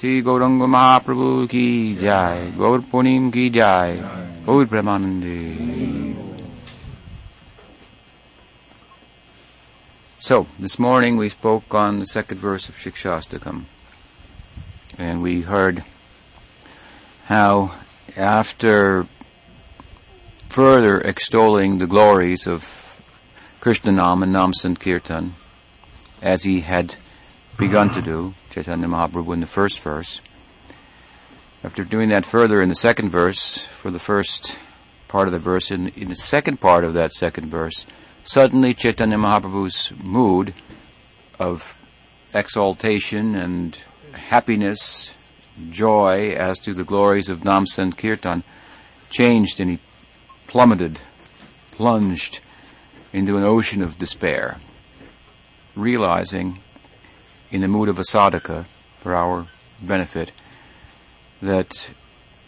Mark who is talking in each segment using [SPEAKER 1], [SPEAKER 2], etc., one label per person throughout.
[SPEAKER 1] श्री गौरंग महाप्रभु की जय गौर पूर्णिम की जय गौर प्रेमानंदे So, this morning we spoke on the second verse of Shikshastakam. And we heard how after further extolling the glories of Krishna Nam and Nam Sankirtan, as he had begun to do, Chaitanya Mahaprabhu in the first verse. After doing that further in the second verse, for the first part of the verse, in, in the second part of that second verse, suddenly Chaitanya Mahaprabhu's mood of exaltation and happiness, joy as to the glories of Nam Sankirtan changed and he plummeted, plunged into an ocean of despair, realizing in the mood of a sadhaka for our benefit that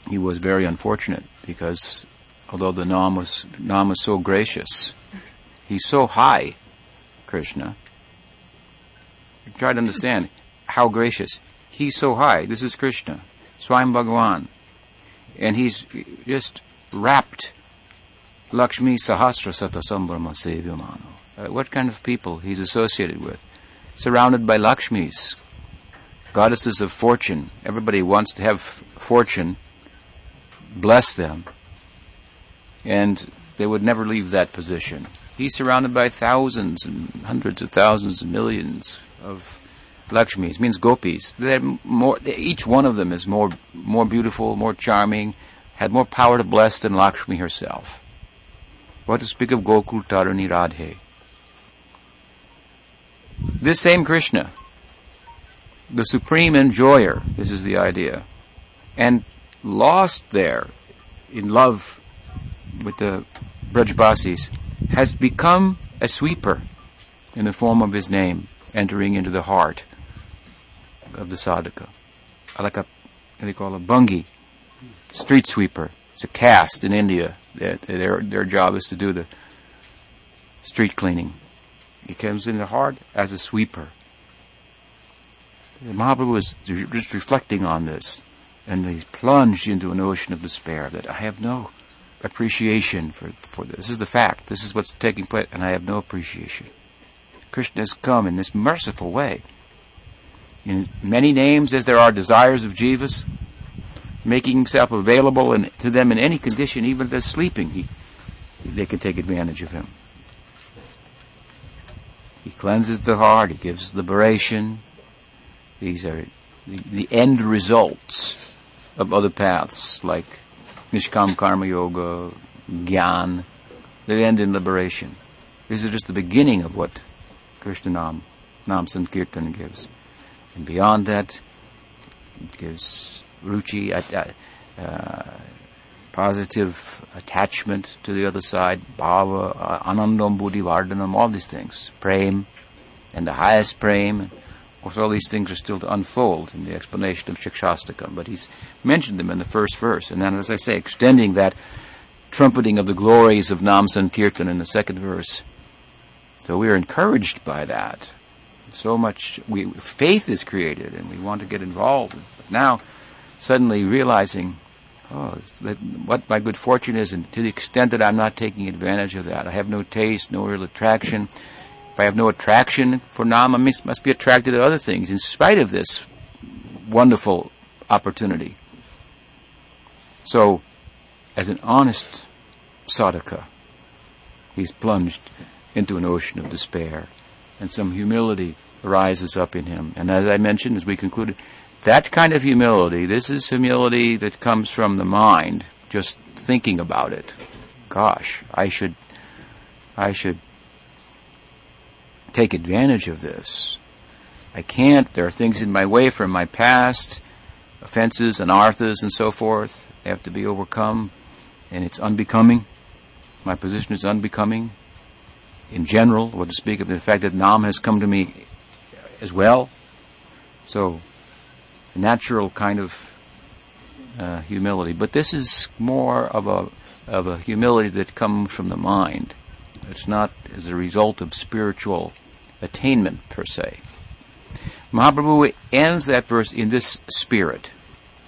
[SPEAKER 1] he was very unfortunate because although the Nam was, Nam was so gracious, he's so high, Krishna. Try to understand how gracious. He's so high. This is Krishna, Svayam Bhagavan. And he's just wrapped Lakshmi Sahasra Sata Sambrahma Sevyamano. Uh, what kind of people he's associated with? Surrounded by Lakshmis, goddesses of fortune. Everybody wants to have fortune. Bless them. And they would never leave that position. He's surrounded by thousands and hundreds of thousands and millions of Lakshmis, means gopis. They're more, each one of them is more, more beautiful, more charming, had more power to bless than Lakshmi herself. What to speak of Gokul Tarani Radhe? This same Krishna, the supreme enjoyer, this is the idea, and lost there in love with the Brajbasis, has become a sweeper in the form of his name, entering into the heart of the sadhaka. Like a, you call a bhangi, street sweeper. It's a caste in India. Their, their job is to do the street cleaning. He comes in the heart as a sweeper. Mahaprabhu was just reflecting on this, and he plunged into an ocean of despair that I have no appreciation for, for this. This is the fact. This is what's taking place, and I have no appreciation. Krishna has come in this merciful way. In many names, as there are desires of jivas, making himself available in, to them in any condition, even if they're sleeping, he, they can take advantage of him. He cleanses the heart, he gives liberation. These are the, the end results of other paths like Nishkam Karma Yoga, Gyan. They end in liberation. This is just the beginning of what Krishna Nam, Nam Sankirtan gives. And beyond that, it gives ruchi, uh, uh, positive attachment to the other side, bhava, uh, anandam, buddhi, vardhanam, all these things, prem, and the highest prem. Of course, all these things are still to unfold in the explanation of Shikshastakam, but he's mentioned them in the first verse. And then, as I say, extending that trumpeting of the glories of Nam Sankirtan in the second verse. So we are encouraged by that. So much we, faith is created, and we want to get involved. But now, suddenly realizing oh, what my good fortune is, and to the extent that I'm not taking advantage of that, I have no taste, no real attraction. If I have no attraction for Nam, I must, must be attracted to other things in spite of this wonderful opportunity. So, as an honest sadhaka, he's plunged into an ocean of despair, and some humility rises up in him. And as I mentioned, as we concluded, that kind of humility, this is humility that comes from the mind, just thinking about it. Gosh, I should, I should take advantage of this. I can't. There are things in my way from my past, offenses and arthas and so forth. They have to be overcome, and it's unbecoming. My position is unbecoming. In general, or to speak of the fact that Nam has come to me as well. So natural kind of uh, humility. But this is more of a of a humility that comes from the mind. It's not as a result of spiritual attainment per se. Mahaprabhu ends that verse in this spirit,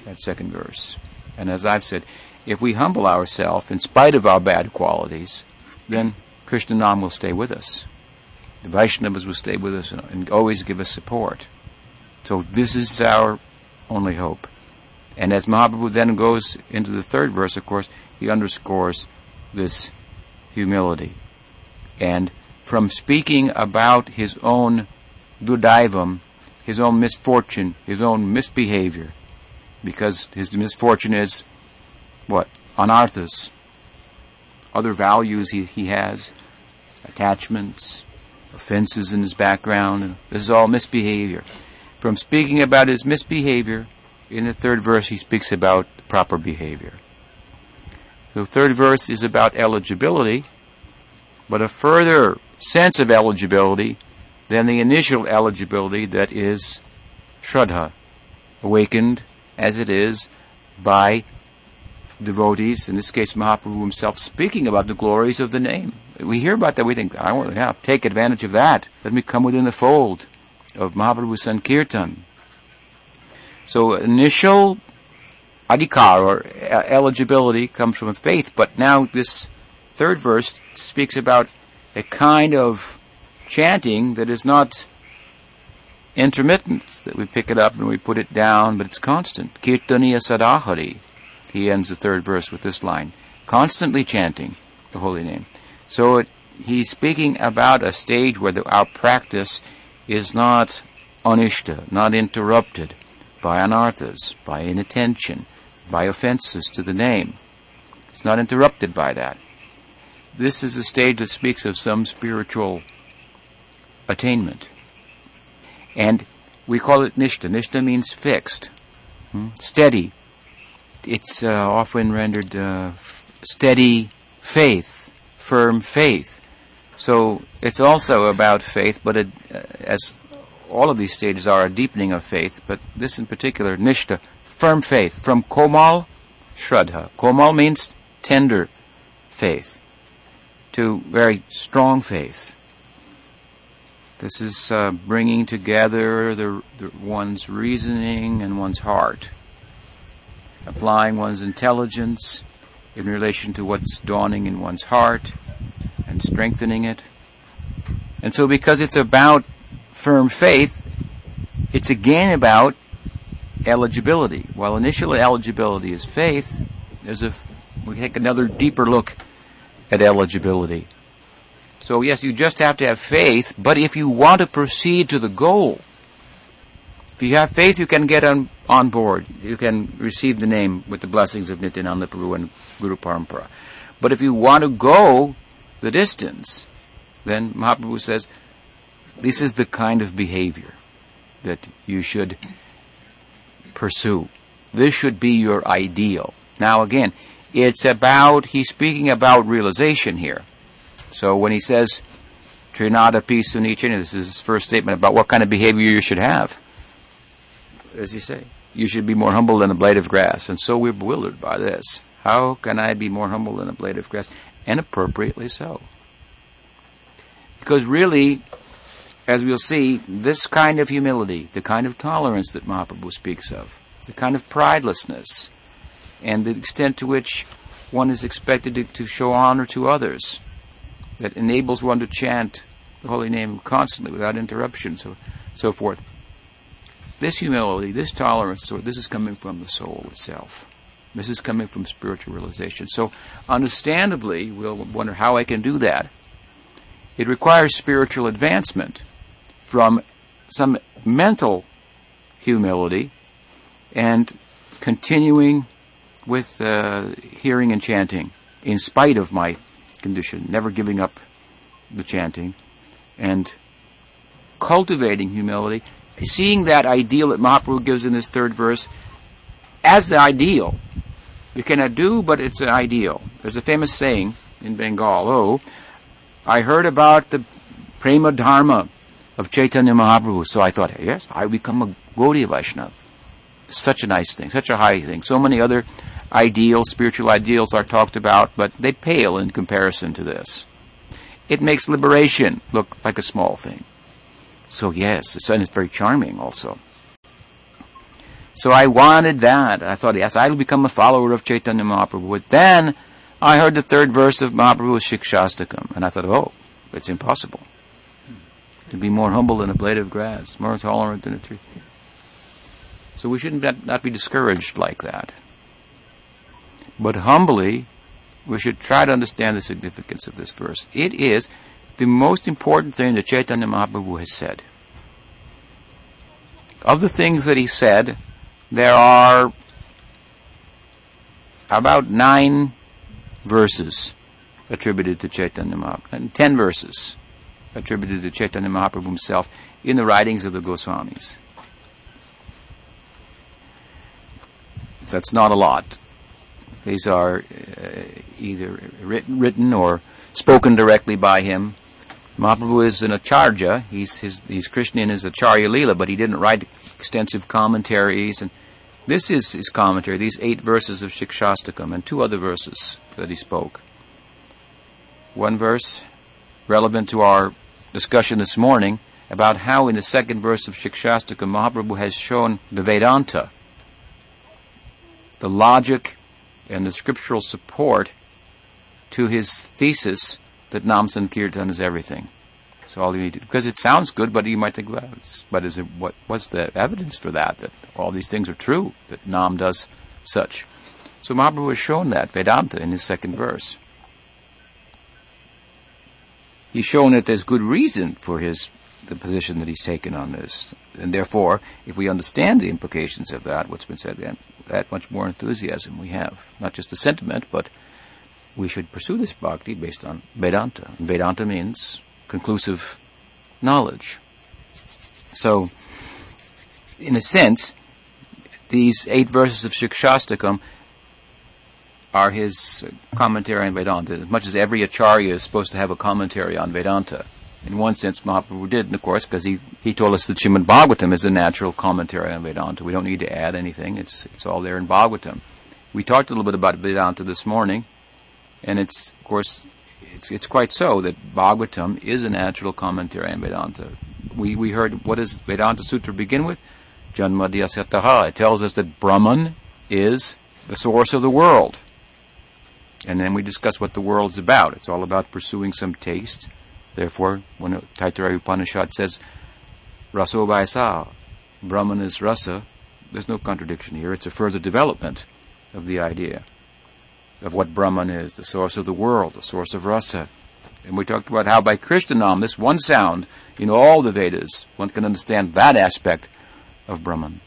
[SPEAKER 1] that second verse. And as I've said, if we humble ourselves in spite of our bad qualities, then Krishna Nam will stay with us. The Vaishnavas will stay with us and always give us support. So this is our only hope. And as Mahaprabhu then goes into the third verse, of course, he underscores this humility. And from speaking about his own durdaivam, his own misfortune, his own misbehavior, because his misfortune is what? Anarthas. Other values he, he has, attachments, offenses in his background. This is all misbehavior. From speaking about his misbehavior, in the third verse he speaks about proper behavior. The third verse is about eligibility, but a further sense of eligibility than the initial eligibility that is Shraddha, awakened as it is by devotees, in this case Mahaprabhu himself, speaking about the glories of the name. We hear about that, we think, I want to yeah, take advantage of that. Let me come within the fold of Mahaprabhu Sankirtan. So initial adhikar or eligibility comes from faith, but now this third verse speaks about a kind of chanting that is not intermittent, that we pick it up and we put it down, but it's constant. Kirtaniya sadahari. He ends the third verse with this line. Constantly chanting the holy name. So it, he's speaking about a stage where the, our practice is not anishta, not interrupted by anarthas, by inattention, by offenses to the name. It's not interrupted by that. This is a stage that speaks of some spiritual attainment. And we call it nishta. Nishta means fixed, hmm? steady. It's uh, often rendered uh, steady faith, firm faith. So it's also about faith, but it, uh, as all of these stages are a deepening of faith, but this in particular, nishta, firm faith, from komal, shraddha. Komal means tender faith, to very strong faith. This is uh, bringing together the, the, one's reasoning and one's heart, applying one's intelligence in relation to what's dawning in one's heart and strengthening it. And so, because it's about firm faith, it's again about eligibility. While initial eligibility is faith, there's a we take another deeper look at eligibility. So yes, you just have to have faith, but if you want to proceed to the goal, if you have faith, you can get on, on board. You can receive the name with the blessings of Nityananda Prabhu and Guru Parampara. But if you want to go the distance, then Mahaprabhu says, this is the kind of behavior that you should pursue. This should be your ideal. Now again, it's about, he's speaking about realization here. So when he says, Trinadapi Sunichena, this is his first statement about what kind of behavior you should have. As he say? You should be more humble than a blade of grass. And so we're bewildered by this. How can I be more humble than a blade of grass? And appropriately so. Because really, as we'll see, this kind of humility, the kind of tolerance that Mahaprabhu speaks of, the kind of pridelessness, and the extent to which one is expected to, to show honor to others, that enables one to chant the holy name constantly without interruption, so so forth. This humility, this tolerance, so this is coming from the soul itself. This is coming from spiritual realization. So, understandably, we'll wonder how I can do that. It requires spiritual advancement from some mental humility and continuing with uh, hearing and chanting in spite of my condition, never giving up the chanting, and cultivating humility, seeing that ideal that Mahaprabhu gives in this third verse as the ideal. You cannot do, but it's an ideal. There's a famous saying in Bengal, oh, I heard about the prema dharma of Chaitanya Mahaprabhu, so I thought, yes, I become a Gaudiya Vaishnava. Such a nice thing, such a high thing. So many other ideals, spiritual ideals are talked about, but they pale in comparison to this. It makes liberation look like a small thing. So yes, it's, and it's very charming also. So I wanted that. I thought, yes, I'll become a follower of Chaitanya Mahaprabhu. But then I heard the third verse of Mahaprabhu's Shikshastakam, and I thought, oh, it's impossible. To be more humble than a blade of grass, more tolerant than a tree. So we shouldn't not be discouraged like that. But humbly, we should try to understand the significance of this verse. It is the most important thing that Chaitanya Mahaprabhu has said. Of the things that he said, there are about nine verses attributed to Chaitanya Mahaprabhu, and ten verses attributed to Chaitanya Mahaprabhu himself in the writings of the Goswamis. That's not a lot. These are uh, either written, written or spoken directly by him. Mahaprabhu is an acharya. He's his, he's Krishna in his acharya lila, but he didn't write extensive commentaries. And this is his commentary. These eight verses of Shikshastakam and two other verses that he spoke. One verse relevant to our discussion this morning about how in the second verse of Shikshastakam Mahaprabhu has shown the Vedanta, the logic and the scriptural support to his thesis that Nam Sankirtan is everything. So all you need to, because it sounds good, but you might think, well, but is it, what, what's the evidence for that? That all these things are true, that Nam does such. So Mahaprabhu has shown that Vedanta in his second verse. He's shown that there's good reason for his the position that he's taken on this, and therefore, if we understand the implications of that, what's been said, then that much more enthusiasm we have, not just the sentiment, but we should pursue this bhakti based on Vedanta. Vedanta means conclusive knowledge. So, in a sense, these eight verses of Shikshastakam are his commentary on Vedanta, as much as every acharya is supposed to have a commentary on Vedanta. In one sense, Mahaprabhu did, of course, because he, he told us that Srimad Bhagavatam is a natural commentary on Vedanta. We don't need to add anything. It's, it's all there in Bhagavatam. We talked a little bit about Vedanta this morning, and it's, of course, it's, it's quite so that Bhagavatam is a natural commentary on Vedanta. We, we heard, what does Vedanta Sutra begin with? Janmadhyasataha. It tells us that Brahman is the source of the world. And then we discuss what the world's about. It's all about pursuing some taste. Therefore, when Taittiriya Upanishad says, Raso Vaisa, Brahman is rasa, there's no contradiction here. It's a further development of the idea of what Brahman is, the source of the world, the source of rasa. And we talked about how by Krishnanam, this one sound in all the Vedas, one can understand that aspect of Brahman.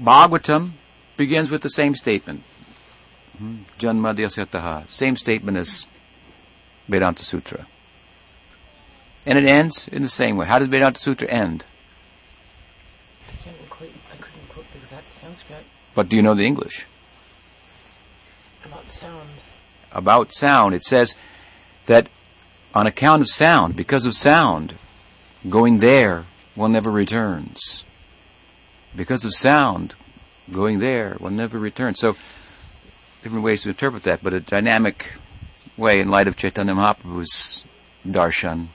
[SPEAKER 1] Bhagavatam begins with the same statement. Hmm? Janma Same statement as Vedanta Sutra. And it ends in the same way. How does Vedanta Sutra end?
[SPEAKER 2] I can't quite, I couldn't quote the exact Sanskrit.
[SPEAKER 1] But do you know the English?
[SPEAKER 2] Sound.
[SPEAKER 1] About sound. It says that on account of sound, because of sound, going there one never returns. Because of sound, going there one never returns. So different ways to interpret that, but a dynamic way in light of Chaitanya Mahaprabhu's darshan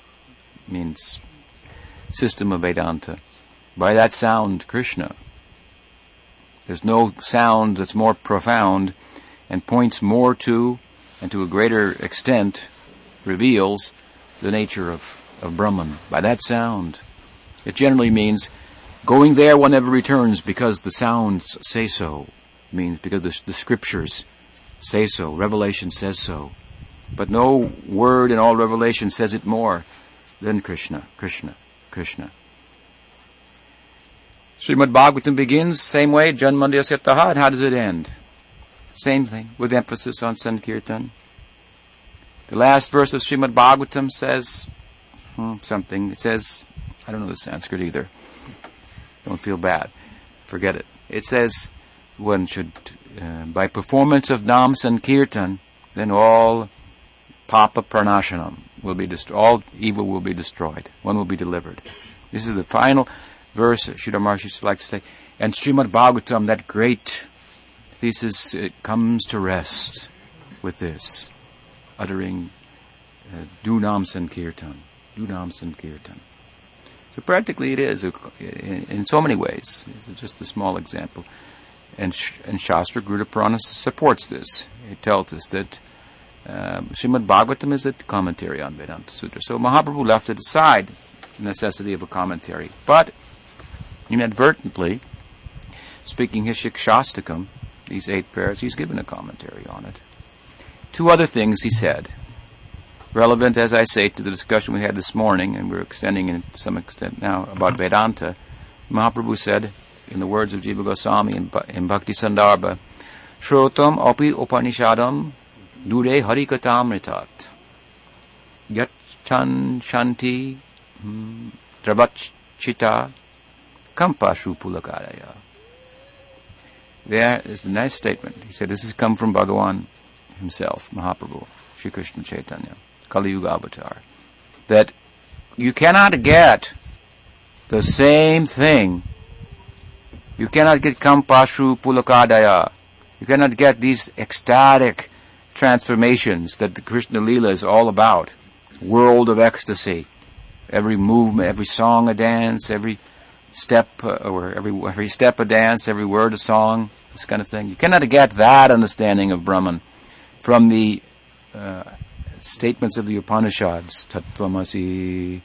[SPEAKER 1] means system of Vedanta. By that sound, Krishna. There's no sound that's more profound and points more to, and to a greater extent, reveals the nature of, of Brahman. By that sound. It generally means going there one never returns because the sounds say so. Means because the, the scriptures say so. Revelation says so. But no word in all Revelation says it more than Krishna, Krishna, Krishna. Srimad Bhagavatam begins same way, Janmandya Setaha, and how does it end? Same thing, with emphasis on Sankirtan. The last verse of Srimad Bhagavatam says hmm, something. It says, I don't know the Sanskrit either. Don't feel bad. Forget it. It says one should uh, by performance of Nam Sankirtan, then all Papa Pranashanam will be destroyed. All evil will be destroyed. One will be delivered. This is the final verse Sridhar Maharaj used to like to say. And Srimad Bhagavatam, that great thesis, it comes to rest with this, uttering uh, Du Nam Sankirtan. Dunam Sankirtan. So practically it is, in, in so many ways. It's just a small example. And, and Shastra, Garuda Purana supports this. It tells us that uh, Srimad Bhagavatam is a commentary on Vedanta Sutra. So Mahaprabhu left it aside the necessity of a commentary. But inadvertently, speaking his Shikshastakam, these eight pairs, he's given a commentary on it. Two other things he said, relevant, as I say, to the discussion we had this morning, and we're extending it to some extent now about Vedanta. Mahaprabhu said, in the words of Jiva Goswami in, in Bhakti Sandarbha, Shrotam api upanishadam dure harikathamritat yachan shanti hmm, dravachita kampashu pulakaraya. There is the nice statement. He said, this has come from Bhagavan himself, Mahaprabhu, Sri Krishna Chaitanya, Kali Yuga Avatar, that you cannot get the same thing. You cannot get Kampashu Pulakadaya. You cannot get these ecstatic transformations that the Krishna Lila is all about. World of ecstasy. Every movement, every song a dance, every step, uh, or every, every step a dance, every word a song, this kind of thing. You cannot get that understanding of Brahman from the uh, statements of the Upanishads. Tattvamasi,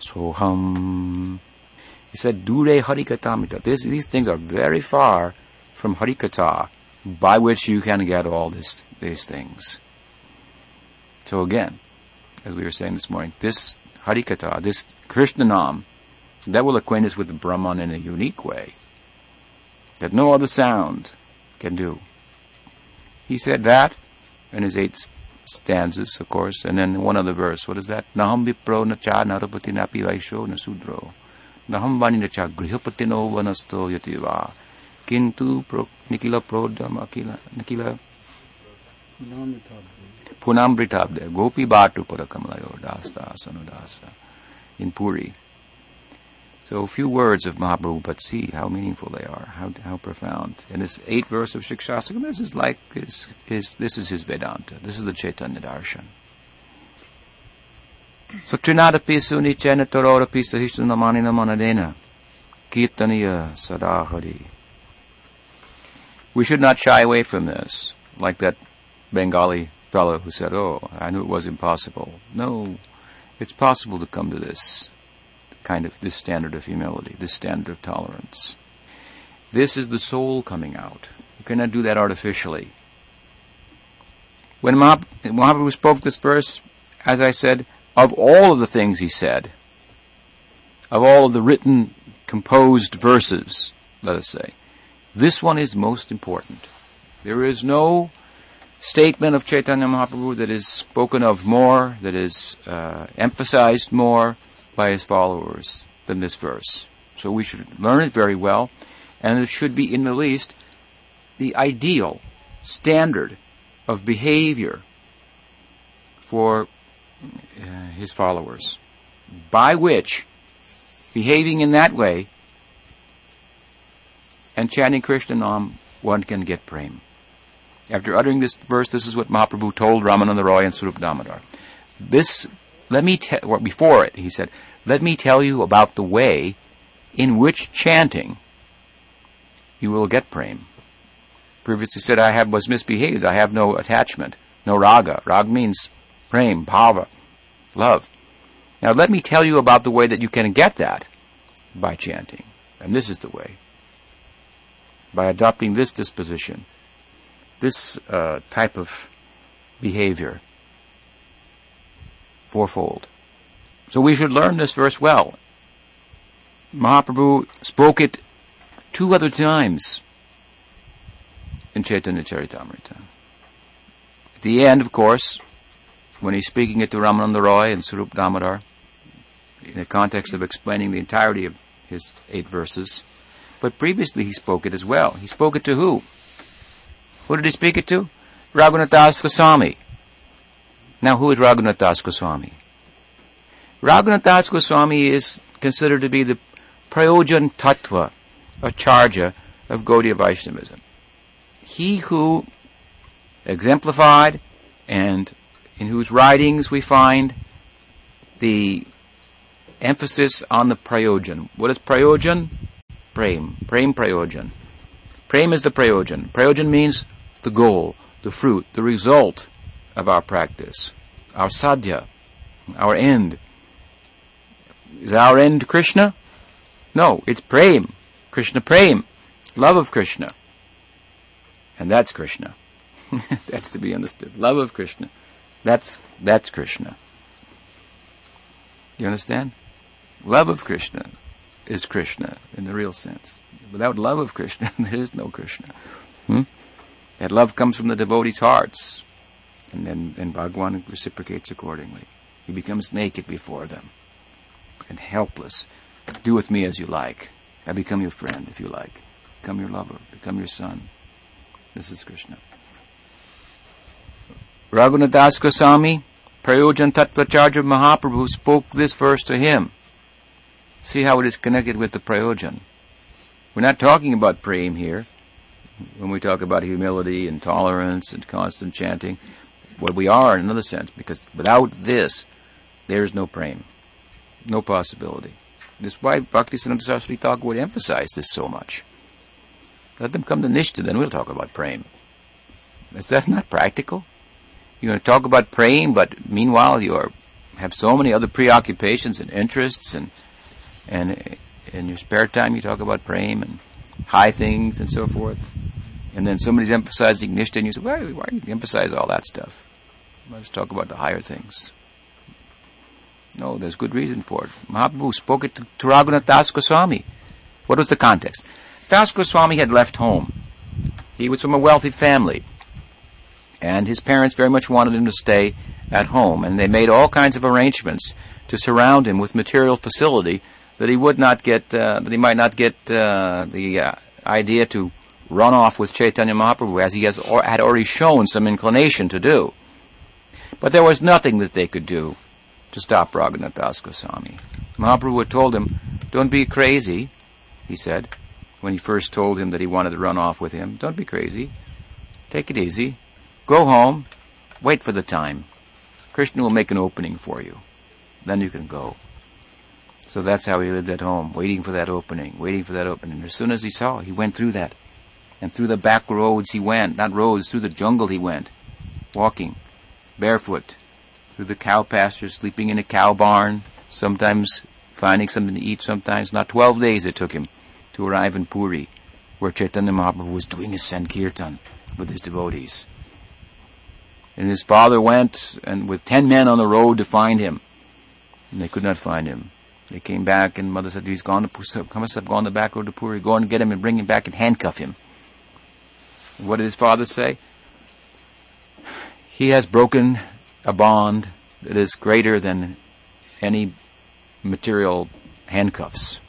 [SPEAKER 1] Soham. He said, Dure Harikathamrita. This, these things are very far from Harikatha, by which you can get all this, these things. So again, as we were saying this morning, this Harikatha, this Krishna Nam, that will acquaint us with the Brahman in a unique way that no other sound can do. He said that in his eight stanzas, of course, and then one other verse. What is that? Naham vipro na cha narapati napi vaisho na. Naham vani na cha grihapati no vanasto yativa. Kintu pro, nikila prodam akila, nikila punam punamritabde. Gopi batu parakamalayo dasta asanudasa. In Puri. So a few words of Mahaprabhu, but see how meaningful they are, how how profound. And this eight verse of Shikshastakam, this is like his, his this is his Vedanta. This is the Chaitanya Darshan. So trinadapi sunichena tororapi sahishtanamani namanadena kirtaniya sadahari. We should not shy away from this, like that Bengali fellow who said, "Oh, I knew it was impossible." No, it's possible to come to this kind of this standard of humility, this standard of tolerance. This is the soul coming out. You cannot do that artificially. When Mahaprabhu spoke this verse, as I said, of all of the things he said, of all of the written, composed verses, let us say, this one is most important. There is no statement of Chaitanya Mahaprabhu that is spoken of more, that is uh, emphasized more, by his followers than this verse. So we should learn it very well, and it should be, in the least, the ideal standard of behavior for uh, his followers, by which, behaving in that way, and chanting Krishna Nam, one can get prema. After uttering this verse, this is what Mahaprabhu told Ramananda Roy and Swarup Damodar. This let me tell, well, before it, he said, let me tell you about the way in which chanting you will get prema. Previously said, I have, was misbehaved. I have no attachment, no raga. Rag means prema, bhava, love. Now let me tell you about the way that you can get that by chanting. And this is the way. By adopting this disposition, this uh, type of behavior fourfold. So we should learn this verse well. Mahaprabhu spoke it two other times in Chaitanya Charitamrita. At the end, of course, when he's speaking it to Ramananda Roy and Swarup Damodar, in the context of explaining the entirety of his eight verses, but previously he spoke it as well. He spoke it to who? Who did he speak it to? Raghunath Das Goswami. Now, who is Raghunath Das Goswami? Raghunath Das Goswami is considered to be the Prayojan Tattva, Acharya of Gaudiya Vaishnavism. He who exemplified and in whose writings we find the emphasis on the prayojan. What is prayojan? Prem. Prem prayojan. Prem is the prayojan. Prayojan means the goal, the fruit, the result of our practice, our sadhya, our end. Is our end Krishna? No, it's prem. Krishna prem. Love of Krishna. And that's Krishna. that's to be understood. Love of Krishna. That's, that's Krishna. You understand? Love of Krishna is Krishna in the real sense. Without love of Krishna, there is no Krishna. Hmm? That love comes from the devotees' hearts. And then, then Bhagwan reciprocates accordingly. He becomes naked before them and helpless. Do with me as you like. I become your friend if you like. Become your lover. Become your son. This is Krishna. Raghunath Das Goswami, Prayojan Tattvacharya Mahaprabhu spoke this verse to him. See how it is connected with the Prayojan. We're not talking about prem here when we talk about humility and tolerance and constant chanting. What we are in another sense, because without this, there is no prem. No possibility. This is why Bhakti Siddhanta Saraswati Thakur would emphasize this so much. Let them come to Nishta, then we'll talk about prem. Is that not practical? You're going to talk about prem, but meanwhile you are, have so many other preoccupations and interests, and and in your spare time you talk about prem and high things and so forth. And then somebody's emphasizing Nishta, and you say, why, why do you emphasize all that stuff? Let's talk about the higher things. No, there's good reason for it. Mahaprabhu spoke it to, to Raghunath Das Goswami. What was the context? Das Goswami had left home. He was from a wealthy family. And his parents very much wanted him to stay at home. And they made all kinds of arrangements to surround him with material facility that he would not get, uh, that he might not get uh, the uh, idea to run off with Chaitanya Mahaprabhu as he has or, had already shown some inclination to do. But there was nothing that they could do to stop Raghunath Das Goswami. Mahaprabhu had told him, Don't be crazy, he said, when he first told him that he wanted to run off with him. Don't be crazy. Take it easy. Go home. Wait for the time. Krishna will make an opening for you. Then you can go. So that's how he lived at home, waiting for that opening, waiting for that opening. As soon as he saw, he went through that. And through the back roads he went, not roads, through the jungle he went, walking, barefoot, through the cow pastures, sleeping in a cow barn, sometimes finding something to eat, sometimes not. Twelve days it took him to arrive in Puri, where Chaitanya Mahaprabhu was doing his Sankirtan with his devotees. And his father went and with ten men on the road to find him. And they could not find him. They came back and mother said, he's gone to Puri. must have gone the back road to Puri. Go and get him and bring him back and handcuff him. What did his father say? He has broken a bond that is greater than any material handcuffs.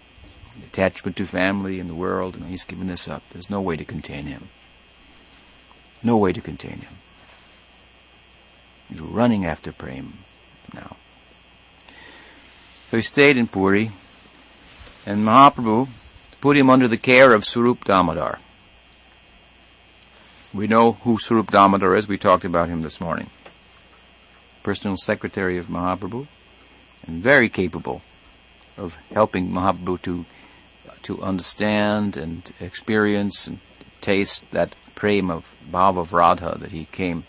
[SPEAKER 1] Attachment to family and the world, and he's given this up. There's no way to contain him. No way to contain him. He's running after Prem now. So he stayed in Puri, and Mahaprabhu put him under the care of Swarup Damodar. We know who Swarup Damodar is. We talked about him this morning. Personal secretary of Mahaprabhu, and very capable of helping Mahaprabhu to to understand and experience and taste that prem of bhava of Radha that he came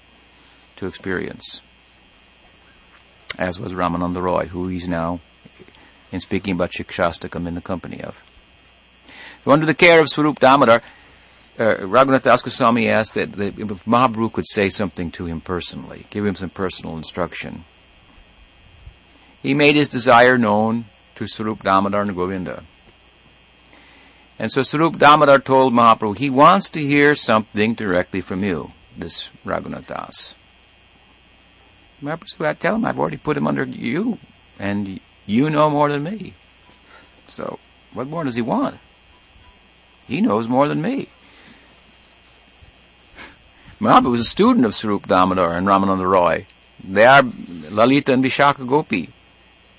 [SPEAKER 1] to experience, as was Ramananda Roy, who he's now, in speaking about Shikshastakam, in the company of. So under the care of Swarup Damodar, uh, Raghunath Das Goswami asked that, that if Mahaprabhu could say something to him personally, give him some personal instruction. He made his desire known to Swarup Damodar and Govinda. And so Swarup Damodar told Mahaprabhu he wants to hear something directly from you, this Raghunath Das. I tell him I've already put him under you, and you know more than me. So, what more does he want? He knows more than me. Mahaprabhu was a student of Swarup Damodar and Ramananda Roy. They are Lalita and Vishakha Gopi.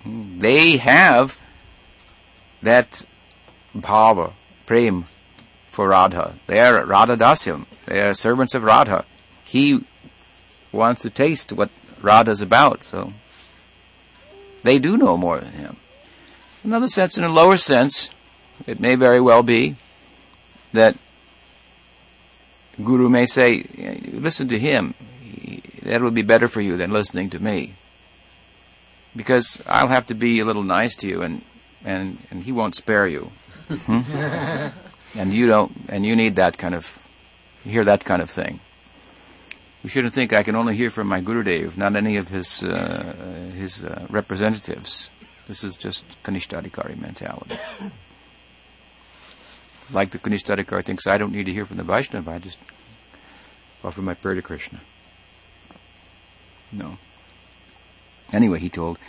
[SPEAKER 1] They have that bhava, prem, for Radha. They are Radha Dasyam. They are servants of Radha. He wants to taste what Radha's about, so they do know more than him. Another sense, in a lower sense, it may very well be that Guru may say, listen to him. That would be better for you than listening to me. Because I'll have to be a little nice to you and, and, and he won't spare you. Hmm? and you don't, and you need that kind of, hear that kind of thing. You shouldn't think I can only hear from my Gurudev, not any of his, uh, his uh, representatives. This is just Kanishtadhikari mentality. Like the Kanishtadhikari thinks I don't need to hear from the Vaishnava, I just offer my prayer to Krishna. No. Anyway, he told,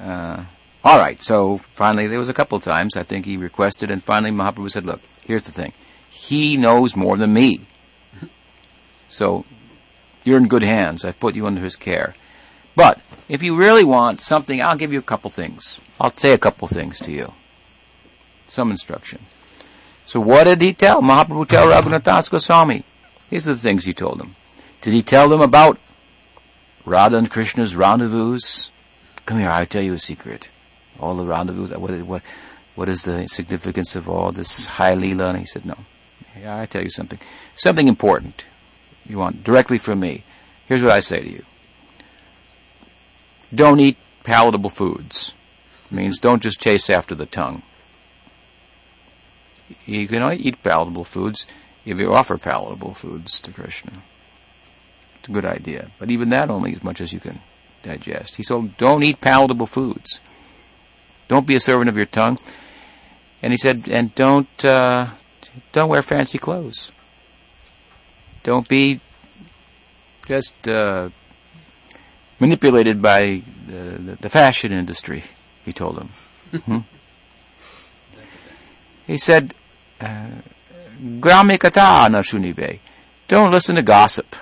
[SPEAKER 1] uh, all right, so finally, there was a couple times I think he requested, and finally Mahaprabhu said, look, here's the thing. He knows more than me. So, you're in good hands. I've put you under his care. But, if you really want something, I'll give you a couple things. I'll say a couple things to you. Some instruction. So what did he tell? Mahaprabhu tell Raghunath Goswami. These are the things he told them. Did he tell them about Radha and Krishna's rendezvous? Come here, I'll tell you a secret. All the rendezvous. What, what, what is the significance of all this high lila? And he said, no. Yeah, I tell you something. Something important you want directly from me. Here's what I say to you. Don't eat palatable foods. It means don't just chase after the tongue. You can only eat palatable foods if you offer palatable foods to Krishna. It's a good idea. But even that only as much as you can digest. He told, don't eat palatable foods. Don't be a servant of your tongue. And he said, and don't, uh, don't wear fancy clothes. Don't be just, uh, manipulated by the, the, fashion industry, he told him. hmm? He said, Gramikata na shunibe. Don't listen to gossip.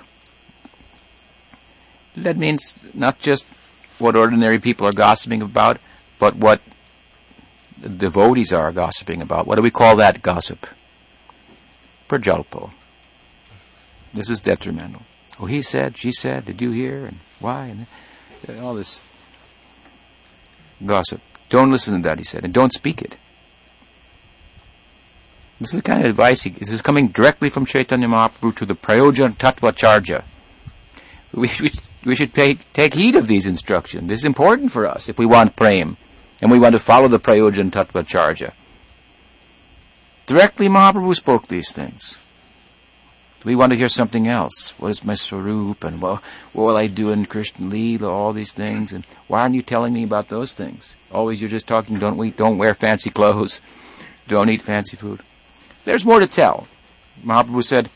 [SPEAKER 1] That means not just what ordinary people are gossiping about, but what devotees are gossiping about. What do we call that gossip? Prajalpo. This is detrimental. Oh, he said, she said, did you hear, and why, and all this gossip. Don't listen to that, he said, and don't speak it. This is the kind of advice he, this is coming directly from Chaitanya Mahaprabhu to the Prayojan Tattvacharya. We, we, we should pay, take heed of these instructions. This is important for us if we want prem and we want to follow the Prayojan Tattvacharya. Directly Mahaprabhu spoke these things. Do we want to hear something else? What is my swarup and what, what will I do in Krishna Leela, all these things, and why aren't you telling me about those things? Always you're just talking, don't we, don't wear fancy clothes, don't eat fancy food. There's more to tell. Mahaprabhu said,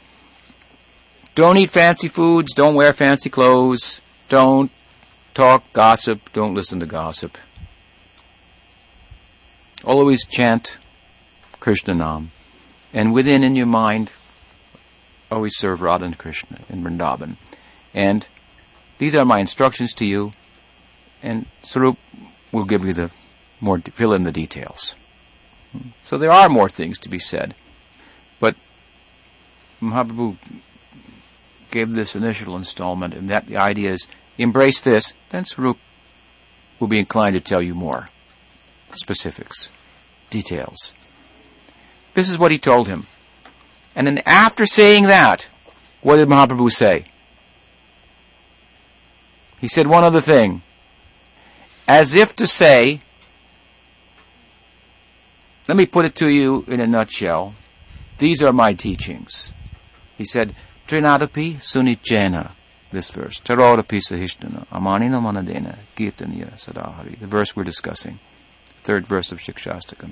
[SPEAKER 1] don't eat fancy foods, don't wear fancy clothes, don't talk gossip, don't listen to gossip. Always chant Krishna Nam. And within in your mind, always serve Radha and Krishna in Vrindavan. And these are my instructions to you, and Swarup will give you the more, fill in the details. So there are more things to be said. But Mahaprabhu gave this initial installment, and that the idea is embrace this, then Swarup will be inclined to tell you more specifics, details. This is what he told him. And then after saying that, what did Mahaprabhu say? He said one other thing. As if to say, let me put it to you in a nutshell. These are my teachings. He said, Trinadapi sunichena, this verse. Tarodapi sahishtana, amanina manadena, kirtaniya sadahari. The verse we're discussing. Third verse of Shikshastakam.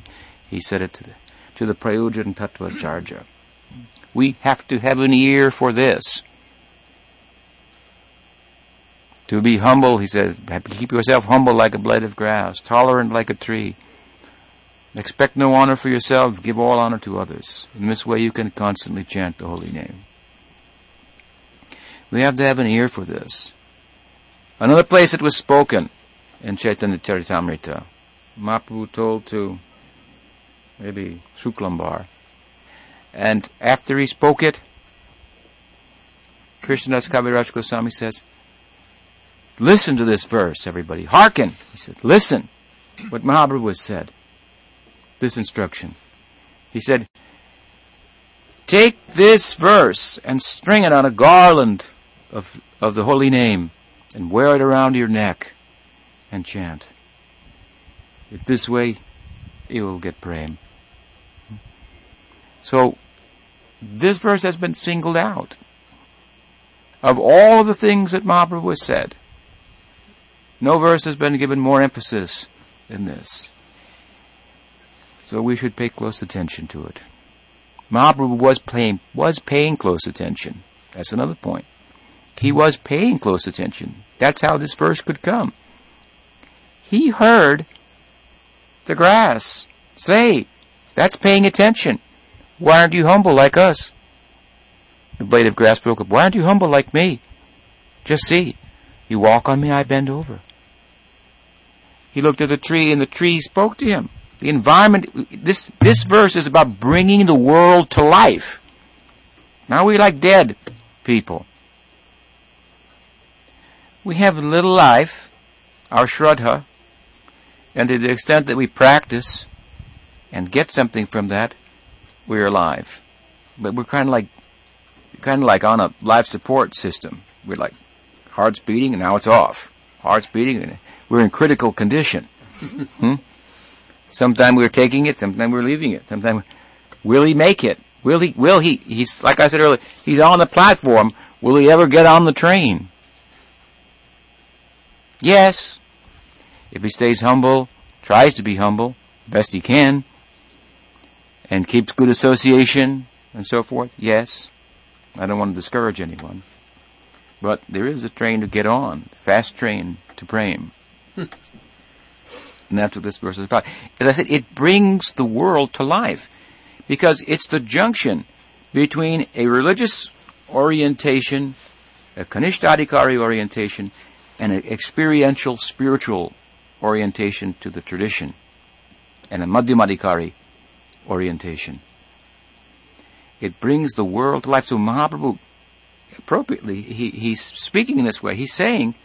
[SPEAKER 1] He said it to the, to the Prayojan Tattvacharya. We have to have an ear for this. To be humble, he said, keep yourself humble like a blade of grass, tolerant like a tree. Expect no honor for yourself, give all honor to others. In this way you can constantly chant the holy name. We have to have an ear for this. Another place it was spoken in Chaitanya Charitamrita. Mahaprabhu told to maybe Shuklambar and after he spoke it, Krishnadas Kaviraj Goswami says, Listen to this verse, everybody. Hearken. He said, Listen. what Mahaprabhu has said. This instruction. He said, Take this verse and string it on a garland of, of the holy name and wear it around your neck and chant. This way, you will get prem. So, this verse has been singled out. Of all the things that Mahaprabhu has said, no verse has been given more emphasis than this. So we should pay close attention to it. Mahaprabhu was paying, was paying close attention. That's another point. He was paying close attention. That's how this verse could come. He heard the grass say, that's paying attention. Why aren't you humble like us? The blade of grass broke up. Why aren't you humble like me? Just see. You walk on me, I bend over. He looked at the tree and the tree spoke to him. The environment, this, this verse is about bringing the world to life. Now we like dead people. We have a little life, our shraddha, and to the extent that we practice and get something from that, we're alive. But we're kind of like, kind of like on a life support system. We're like, heart's beating and now it's off. Heart's beating and we're in critical condition. hmm? Sometimes we're taking it, sometimes we're leaving it. Sometimes, will he make it? Will he, will he, he's, like I said earlier, he's on the platform. Will he ever get on the train? Yes. If he stays humble, tries to be humble, best he can, and keeps good association and so forth, yes. I don't want to discourage anyone. But there is a train to get on, fast train to Prem. Hmm. And that's what this verse is about. As I said, it brings the world to life because it's the junction between a religious orientation, a Kanishtadhikari orientation, and an experiential spiritual orientation to the tradition, and a Madhyamadhikari orientation. It brings the world to life. So Mahaprabhu, appropriately, he, he's speaking in this way. He's saying,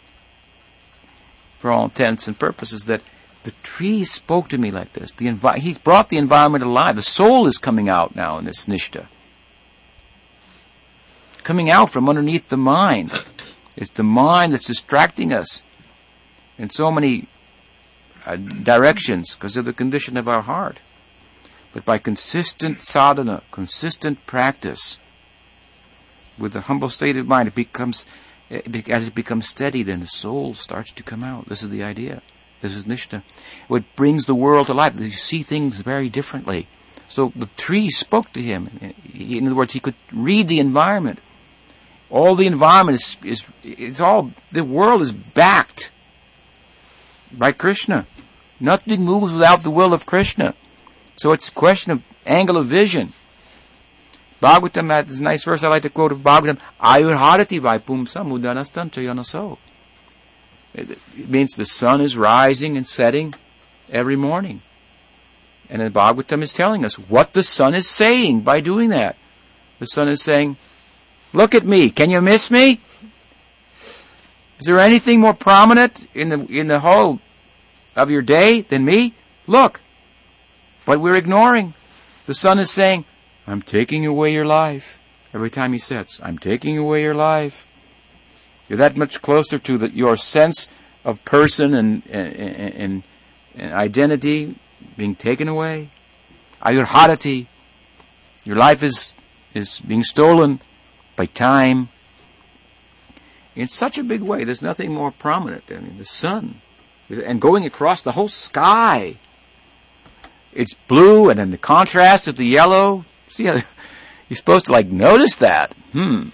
[SPEAKER 1] for all intents and purposes, that the tree spoke to me like this. The envi- he's brought the environment alive. The soul is coming out now in this nishta. Coming out from underneath the mind. It's the mind that's distracting us in so many uh, directions because of the condition of our heart. But by consistent sadhana, consistent practice, with the humble state of mind, it becomes, as it becomes steady, then the soul starts to come out. This is the idea. This is Nishta. What brings the world to life. You see things very differently. So the tree spoke to him. In other words, he could read the environment. All the environment is, is it's all, the world is backed by Krishna. Nothing moves without the will of Krishna. So it's a question of angle of vision. Bhagavatam had this nice verse I like to quote of Bhagavatam, Ayurharati Vaipumsa Mudanastancha Yanaso. It means the sun is rising and setting every morning. And then Bhagavatam is telling us what the sun is saying by doing that. The sun is saying, Look at me, can you miss me? Is there anything more prominent in the in the whole of your day than me? Look. But we're ignoring. The sun is saying, I'm taking away your life. Every time he sets, I'm taking away your life. You're that much closer to the, your sense of person and, and, and, and identity being taken away. Ayurharati. Your life is, is being stolen by time. In such a big way, there's nothing more prominent. I mean, the sun. And going across the whole sky it's blue, and then the contrast of the yellow. See how you're supposed to like notice that. Hmm.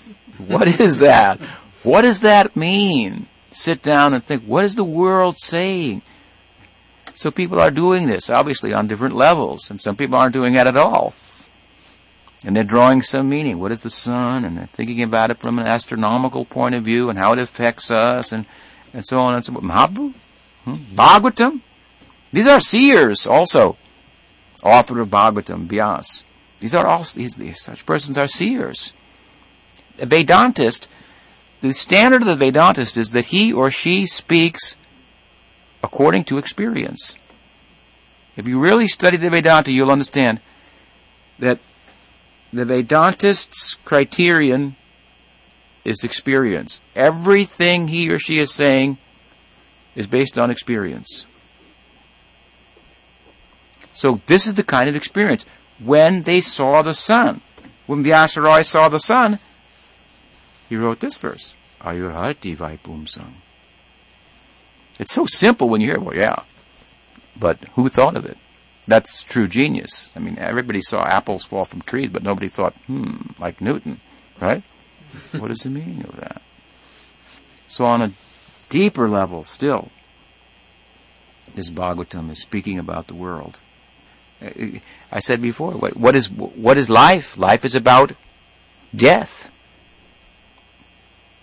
[SPEAKER 1] What is that? What does that mean? Sit down and think, what is the world saying? So people are doing this, obviously, on different levels, and some people aren't doing that at all. And they're drawing some meaning. What is the sun? And they're thinking about it from an astronomical point of view and how it affects us and, and so on and so forth. Mahaprabhu? Hmm? Bhagavatam? These are seers also author of Bhagavatam, Vyas. These are all, these, these, such persons are seers. A Vedantist, the standard of the Vedantist is that he or she speaks according to experience. If you really study the Vedanta, you'll understand that the Vedantist's criterion is experience. Everything he or she is saying is based on experience. So this is the kind of experience. When they saw the sun, when Vyasaraya saw the sun, he wrote this verse, Ayurhati Vaipumsam. It's so simple when you hear, well, yeah, but who thought of it? That's true genius. I mean, everybody saw apples fall from trees, but nobody thought, hmm, like Newton, right? what is the meaning of that? So on a deeper level still, this Bhagavatam is speaking about the world. I said before, what, what is what is life? Life is about death,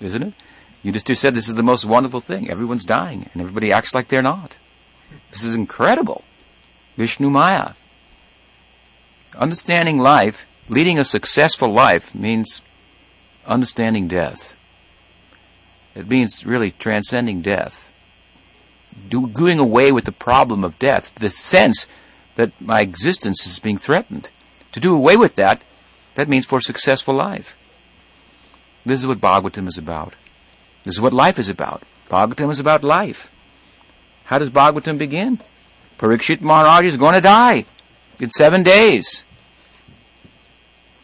[SPEAKER 1] isn't it? You just said this is the most wonderful thing. Everyone's dying, and everybody acts like they're not. This is incredible. Vishnu Maya. Understanding life, leading a successful life, means understanding death. It means really transcending death. Do, doing away with the problem of death, the sense that my existence is being threatened. To do away with that, that means for a successful life. This is what Bhagavatam is about. This is what life is about. Bhagavatam is about life. How does Bhagavatam begin? Parikshit Maharaj is going to die in seven days.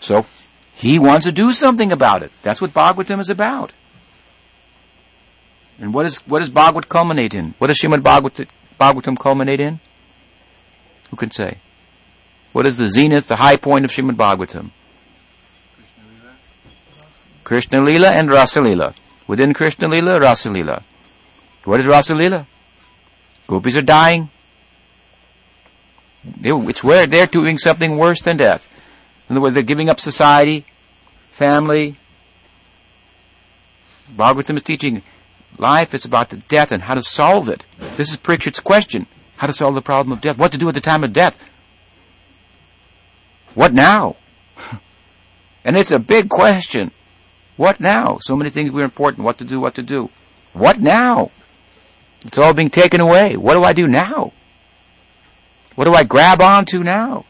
[SPEAKER 1] So, he wants to do something about it. That's what Bhagavatam is about. And what, is, what does Bhagavat culminate in? What does Srimad Bhagavatam, Bhagavatam culminate in? Who can say? What is the zenith, the high point of Srimad Bhagavatam? Krishna Lila and Rasa Lila. Within Krishna Lila, Rasa Lila. What is Rasa Lila? Gopis are dying. They, it's where they're doing something worse than death. In other words, they're giving up society, family. Bhagavatam is teaching life is about the death and how to solve it. This is Parikshit's question. How to solve the problem of death. What to do at the time of death. What now? and it's a big question. What now? So many things were important. What to do, what to do. What now? It's all being taken away. What do I do now? What do I grab onto now?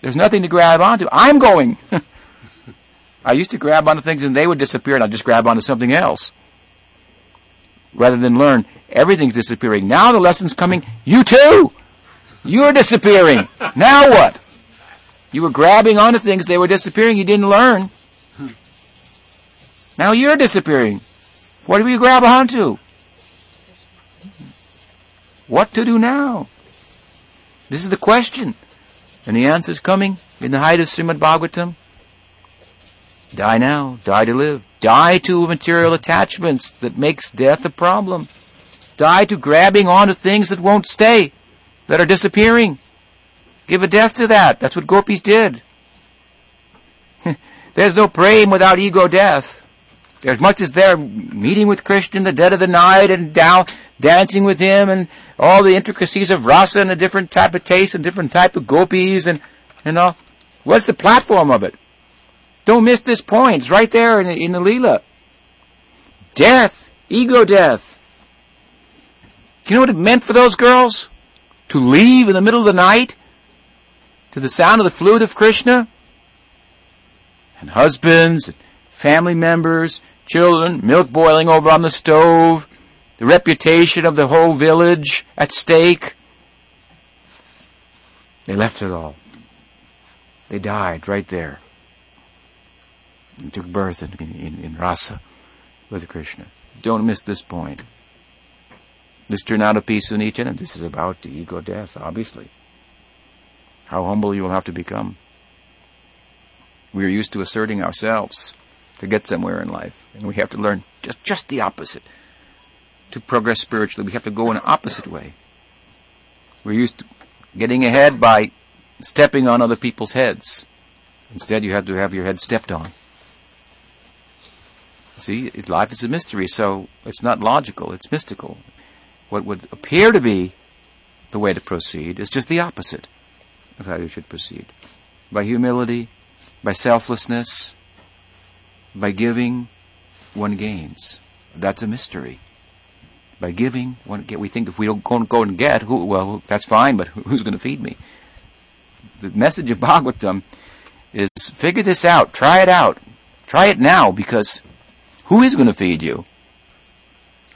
[SPEAKER 1] There's nothing to grab onto. I'm going. I used to grab onto things and they would disappear and I'd just grab onto something else. Rather than learn, Everything's disappearing. Now the lesson's coming. You too! You're disappearing. now what? You were grabbing onto things, they were disappearing, you didn't learn. Now you're disappearing. What do you grab onto? What to do now? This is the question. And the answer's coming in the height of Srimad Bhagavatam. Die now, die to live. Die to material attachments that makes death a problem. Die to grabbing onto things that won't stay, that are disappearing. Give a death to that. That's what gopis did. There's no prem without ego death. As much as they're meeting with Krishna in the dead of the night and down, dancing with him and all the intricacies of rasa and a different type of taste and different type of gopis and, and all. What's the platform of it? Don't miss this point. It's right there in the, in the Leela. Death. Ego death. You know what it meant for those girls? To leave in the middle of the night to the sound of the flute of Krishna? And husbands, and family members, children, milk boiling over on the stove, the reputation of the whole village at stake. They left it all. They died right there. And took birth in, in, in rasa with Krishna. Don't miss this point. This Trinadapi Sunichena and this is about the ego death, obviously. How humble you will have to become. We are used to asserting ourselves to get somewhere in life, and we have to learn just, just the opposite. To progress spiritually, we have to go in an opposite way. We're used to getting ahead by stepping on other people's heads. Instead, you have to have your head stepped on. See, life is a mystery, so it's not logical, it's mystical what would appear to be the way to proceed is just the opposite of how you should proceed. By humility, by selflessness, by giving, one gains. That's a mystery. by giving. We think if we don't go, go and get, who, well, that's fine, but who's going to feed me? The message of Bhagavatam is figure this out, try it out, try it now, because who is going to feed you?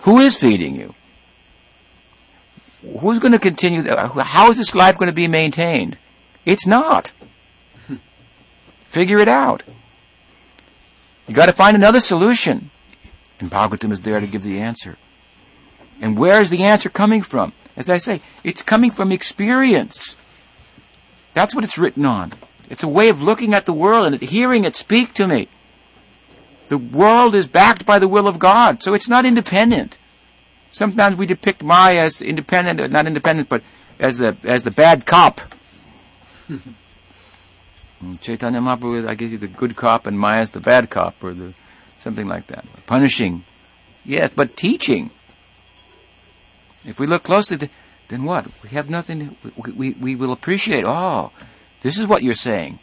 [SPEAKER 1] Who is feeding you? Who's going to continue? How is this life going to be maintained? It's not. Figure it out. You got to find another solution. And Bhagavatam is there to give the answer. And where is the answer coming from? As I say, it's coming from experience. That's what it's written on. It's a way of looking at the world and hearing it speak to me. The world is backed by the will of God, so it's not independent. Sometimes we depict Maya as independent, not independent, but as the as the bad cop. Mm, Chaitanya Mahaprabhu, I guess, he's the good cop, and Maya is the bad cop, or the something like that. Punishing, yes, but teaching. If we look closely, then what? We have nothing. We, we, we will appreciate. Oh, this is what you're saying.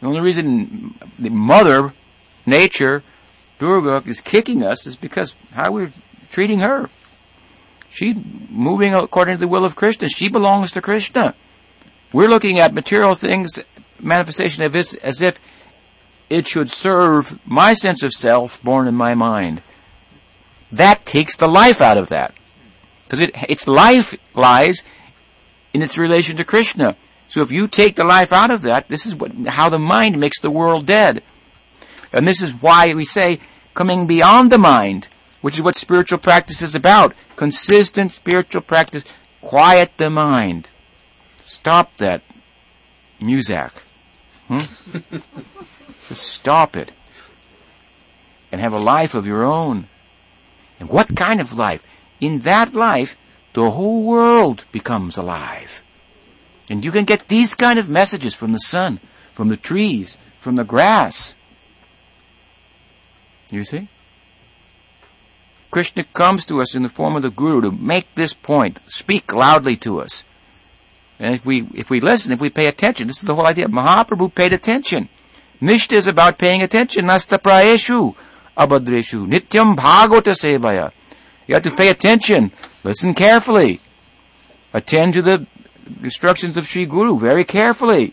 [SPEAKER 1] The only reason the mother, nature, Durga is kicking us is because how we're treating her. She's moving according to the will of Krishna. She belongs to Krishna. We're looking at material things, manifestation of this, as if it should serve my sense of self born in my mind. That takes the life out of that. Because it, its life lies in its relation to Krishna. So if you take the life out of that, this is what, how the mind makes the world dead. And this is why we say coming beyond the mind, which is what spiritual practice is about. Consistent spiritual practice. Quiet the mind. Stop that music. Hmm? Just stop it. And have a life of your own. And what kind of life? In that life, the whole world becomes alive. And you can get these kind of messages from the sun, from the trees, from the grass. You see? Krishna comes to us in the form of the Guru to make this point, speak loudly to us. And if we, if we listen, if we pay attention, this is the whole idea. Mahaprabhu paid attention. Nishta is about paying attention. Nasta prayeshu abhadreshu. Nityam bhagavata sevaya. You have to pay attention. Listen carefully. Attend to the instructions of Sri Guru very carefully.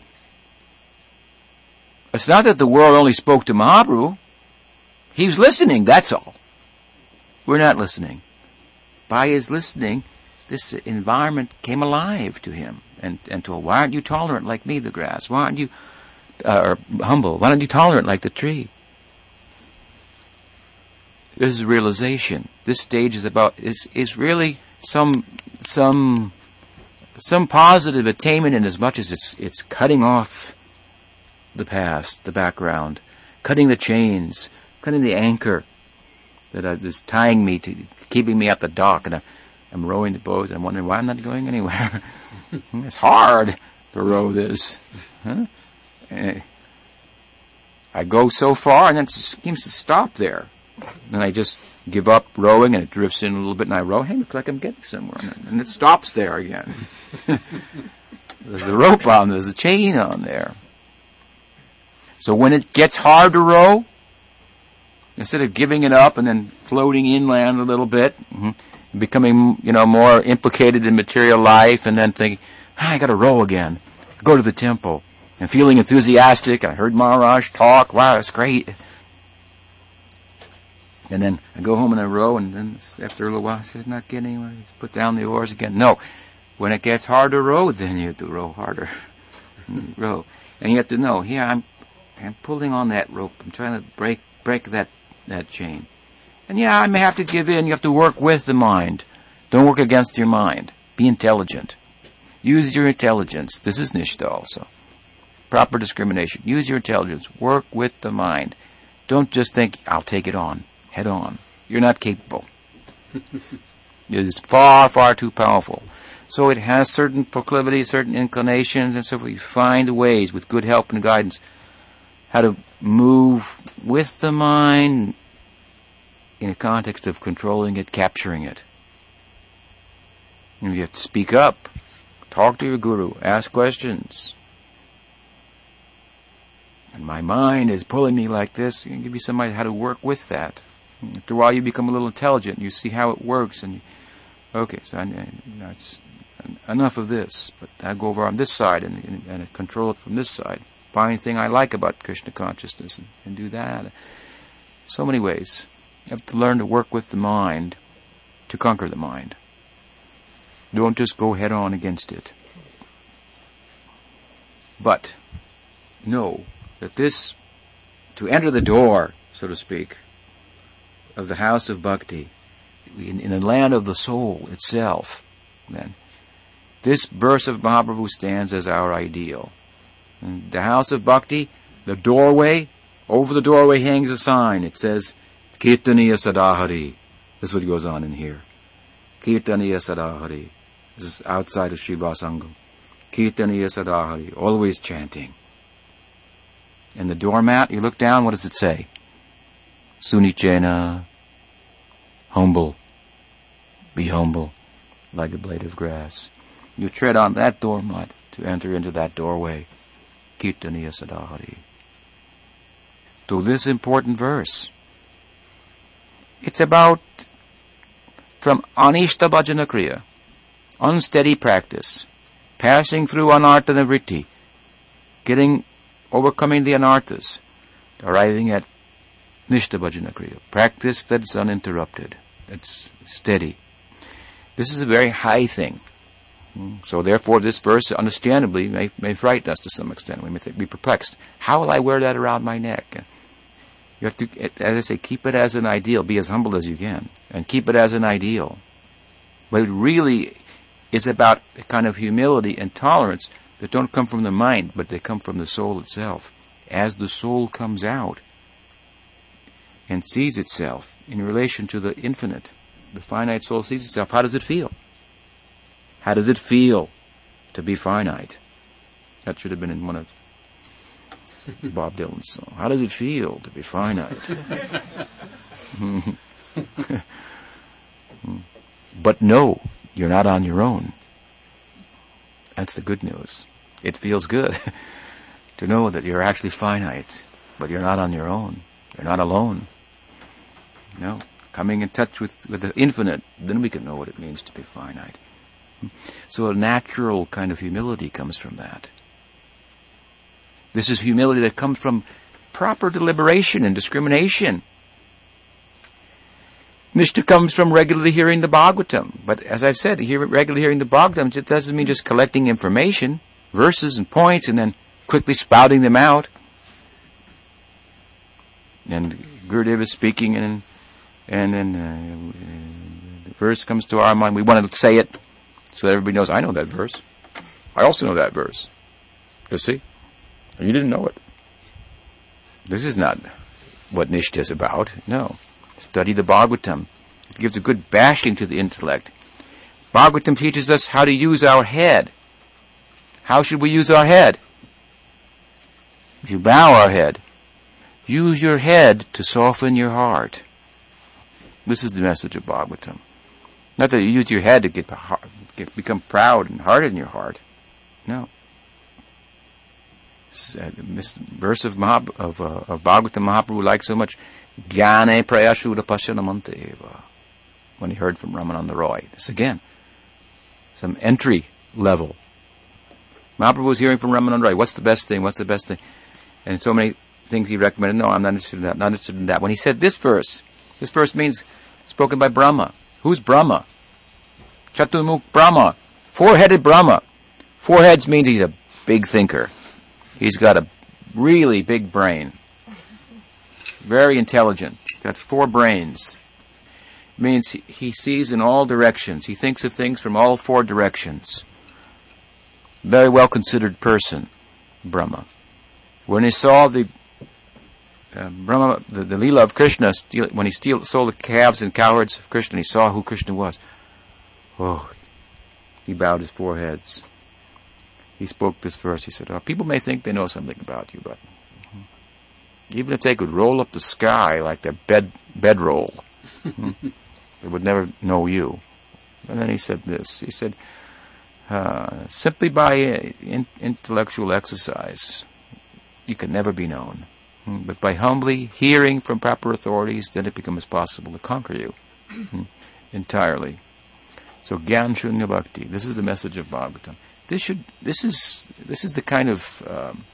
[SPEAKER 1] It's not that the world only spoke to Mahaprabhu. He was listening, that's all. We're not listening. By his listening, this environment came alive to him and, and told, why aren't you tolerant like me, the grass? Why aren't you uh, or humble? Why aren't you tolerant like the tree? This is realization. This stage is about is is really some some some positive attainment in as much as it's it's cutting off the past, the background, cutting the chains, cutting the anchor that is tying me to keeping me at the dock, and I'm, I'm rowing the boat, and I'm wondering why I'm not going anywhere. it's hard row this. Huh? Eh, I go so far, and then it seems to stop there. Then I just give up rowing, and it drifts in a little bit, and I row. Hey, looks like I'm getting somewhere, and it stops there again. there's a rope on, there, there's a chain on there. So when it gets hard to row, instead of giving it up and then floating inland a little bit, mm-hmm, becoming you know more implicated in material life, and then thinking, ah, I got to row again, go to the temple, and feeling enthusiastic. I heard Maharaj talk. Wow, that's great. And then I go home and I row, and then after a little while, I say, not getting anywhere. Put down the oars again. No, when it gets hard to row, then you have to row harder. row, and you have to know. Here, I'm, I'm pulling on that rope. I'm trying to break break that that chain. And yeah, I may have to give in. You have to work with the mind. Don't work against your mind. Be intelligent. Use your intelligence. This is Nishta also. Proper discrimination. Use your intelligence. Work with the mind. Don't just think, I'll take it on, head on. You're not capable. it is far, far too powerful. So it has certain proclivities, certain inclinations, and so we find ways with good help and guidance how to move with the mind in a context of controlling it, capturing it. And you have to speak up, talk to your guru, ask questions. And my mind is pulling me like this. You can give you somebody how to work with that. After a while, you become a little intelligent. You see how it works, and you Okay, so I, enough of this, but I go over on this side and, and, and, control it from this side. Find anything I like about Krishna consciousness and, and do that. So many ways. You have to learn to work with the mind to conquer the mind. Don't just go head on against it. But know that this, to enter the door, so to speak, of the house of bhakti, in, in the land of the soul itself, then, this verse of Mahaprabhu stands as our ideal. The house of bhakti, the doorway, over the doorway hangs a sign. It says, Kirtaniya Sadahari. This is what goes on in here. Kirtaniya Sadahari. This is outside of Shiva Sangam. Kirtaniya Sadahari. Always chanting. And the doormat, you look down, what does it say? Sunichena. Humble. Be humble, like a blade of grass. You tread on that doormat to enter into that doorway. Kirtaniya Sadahari. To this important verse. It's about from anishta bhajana kriya, unsteady practice, passing through anartha nivritti, getting, overcoming the anarthas, arriving at nishta bhajana kriya, practice that's uninterrupted, that's steady. This is a very high thing. Hmm. So therefore, this verse, understandably, may, may frighten us to some extent. We may think, be perplexed. How will I wear that around my neck? You have to, as I say, keep it as an ideal. Be as humble as you can, and keep it as an ideal. But it really is about a kind of humility and tolerance that don't come from the mind, but they come from the soul itself. As the soul comes out and sees itself in relation to the infinite, the finite soul sees itself. How does it feel? How does it feel to be finite? That should have been in one of Bob Dylan's song. How does it feel to be finite? but no, you're not on your own. That's the good news. It feels good to know that you're actually finite, but you're not on your own. You're not alone. No. Coming in touch with, with the infinite, then we can know what it means to be finite. Hmm. So a natural kind of humility comes from that. This is humility that comes from proper deliberation and discrimination. Nishta comes from regularly hearing the Bhagavatam. But as I've said, hear, regularly hearing the Bhagavatam it doesn't mean just collecting information, verses and points, and then quickly spouting them out. And Gurudev is speaking, and and then uh, the verse comes to our mind. We want to say it so that everybody knows I know that verse. I also know that verse. You see? You didn't know it. This is not what Nishta is about. No. Study the Bhagavatam. It gives a good bashing to the intellect. Bhagavatam teaches us how to use our head. How should we use our head? You bow our head. Use your head to soften your heart. This is the message of Bhagavatam. Not that you use your head to get, get become proud and hard in your heart. No this verse of, Mahab, of, uh, of Bhagavatam Mahaprabhu liked so much, Gyane prayashuda pasyanamanteva, when he heard from Ramananda Roy. This again, some entry level. Mahaprabhu was hearing from Ramananda Roy, what's the best thing, what's the best thing? And so many things he recommended, no, I'm not interested in that, not interested in that. When he said this verse, this verse means spoken by Brahma. Who's Brahma? Chaturmukh Brahma. Four-headed Brahma. Four heads means he's a big thinker. He's got a really big brain. Very intelligent. Got four brains. Means he, sees in all directions. He thinks of things from all four directions. Very well considered person, Brahma. When he saw the uh, Brahma, the, the Leela of Krishna, steal, when he steal, stole the calves and cowherds of Krishna, he saw who Krishna was. Oh, he bowed his four heads he spoke this verse. He said, oh, People may think they know something about you, but even if they could roll up the sky like their bed bedroll, they would never know you. And then he said this. He said, uh, simply by in- intellectual exercise, you can never be known. Hmm, but by humbly hearing from proper authorities, then it becomes possible to conquer you hmm, entirely. So Gyan Shunya Bhakti. This is the message of Bhagavatam. This should. This is. This is the kind of um,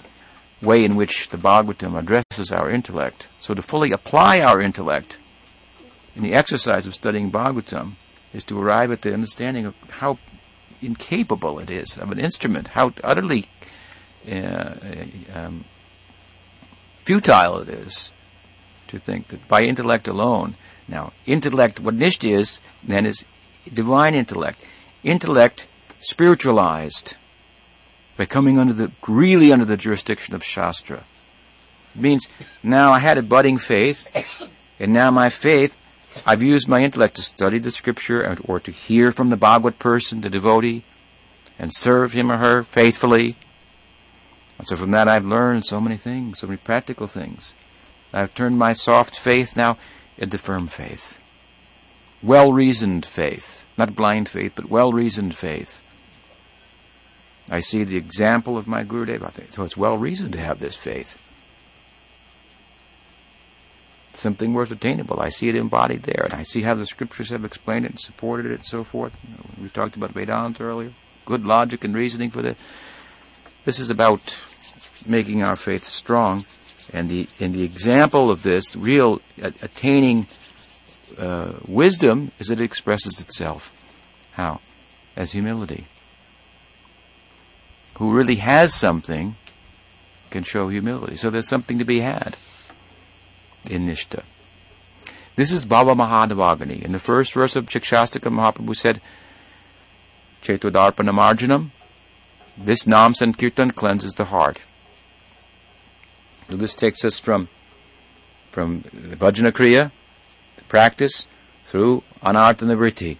[SPEAKER 1] way in which the Bhagavatam addresses our intellect. So to fully apply our intellect in the exercise of studying Bhagavatam is to arrive at the understanding of how incapable it is of an instrument, how utterly uh, um, futile it is to think that by intellect alone. Now, intellect, what Nishta is, then is divine intellect. Intellect spiritualized by coming under the, really under the jurisdiction of Shastra. It means now I had a budding faith, and now my faith, I've used my intellect to study the scripture or to hear from the Bhagavad person, the devotee, and serve him or her faithfully. And so from that I've learned so many things, so many practical things. I've turned my soft faith now into firm faith. Well reasoned faith. Not blind faith, but well reasoned faith. I see the example of my Gurudev. I so. It's well reasoned to have this faith. Something worth attainable. I see it embodied there, and I see how the scriptures have explained it and supported it, and so forth. We talked about Vedanta earlier. Good logic and reasoning for this. This is about making our faith strong, and the in the example of this real attaining uh, wisdom is that it expresses itself. How? As humility. Who really has something can show humility. So there's something to be had in Nishta. This is Bhava Mahadavagani. In the first verse of Shikshashtaka, Mahaprabhu said, Chetvadarpana Marjanam, this Nam Sankirtan cleanses the heart. So this takes us from, from the Bhajana Kriya, the practice, through Anartha Nivritti.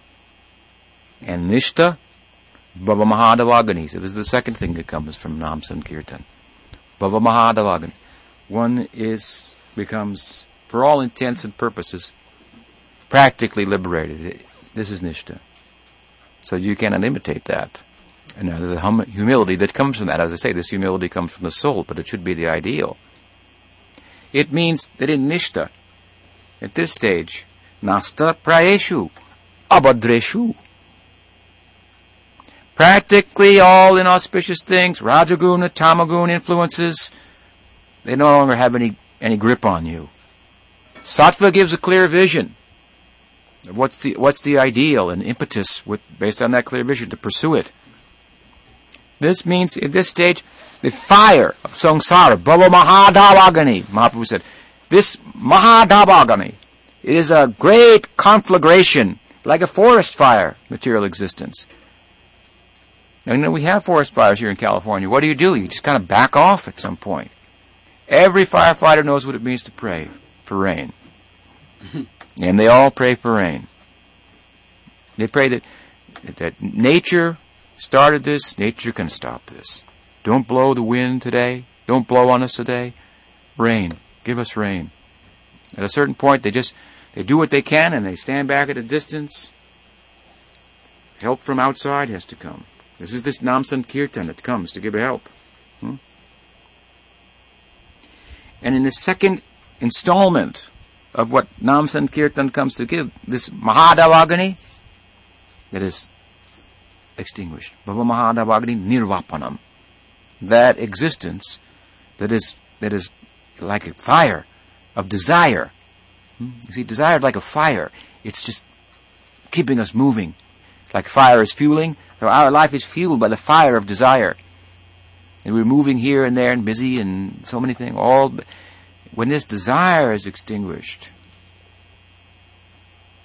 [SPEAKER 1] And Nishta, Bhava Mahadavagani. This is the second thing that comes from Nam Sankirtan. Bhava Mahadavagani. One is, becomes, for all intents and purposes, practically liberated. This is Nishta. So you cannot imitate that. And the hum- humility that comes from that, as I say, this humility comes from the soul, but it should be the ideal. It means that in Nishta, at this stage, Nasta Prayeshu, Abhadreshu, practically all inauspicious things, Rajaguna, Tamaguna influences, they no longer have any, any grip on you. Sattva gives a clear vision of what's the, what's the ideal and impetus with, based on that clear vision to pursue it. This means, at this stage, the fire of samsara, Bhava Mahadavagani, Mahaprabhu said, this Mahadavagani is a great conflagration, like a forest fire, material existence. And you know, we have forest fires here in California. What do you do? You just kind of back off at some point. Every firefighter knows what it means to pray for rain. and they all pray for rain. They pray that, that nature started this, nature can stop this. Don't blow the wind today. Don't blow on us today. Rain. Give us rain. At a certain point, they just, they do what they can and they stand back at a distance. Help from outside has to come. This is this Nam Sankirtan that comes to give help. Hmm? And in the second installment of what Nam Sankirtan comes to give, this Mahadavagani, that is extinguished. Bhava Mahadavagani Nirvapanam. That existence that is, that is like a fire of desire. Hmm? You see, desire like a fire. It's just keeping us moving. Like fire is fueling, so our life is fueled by the fire of desire. And we're moving here and there and busy and so many things. All when this desire is extinguished,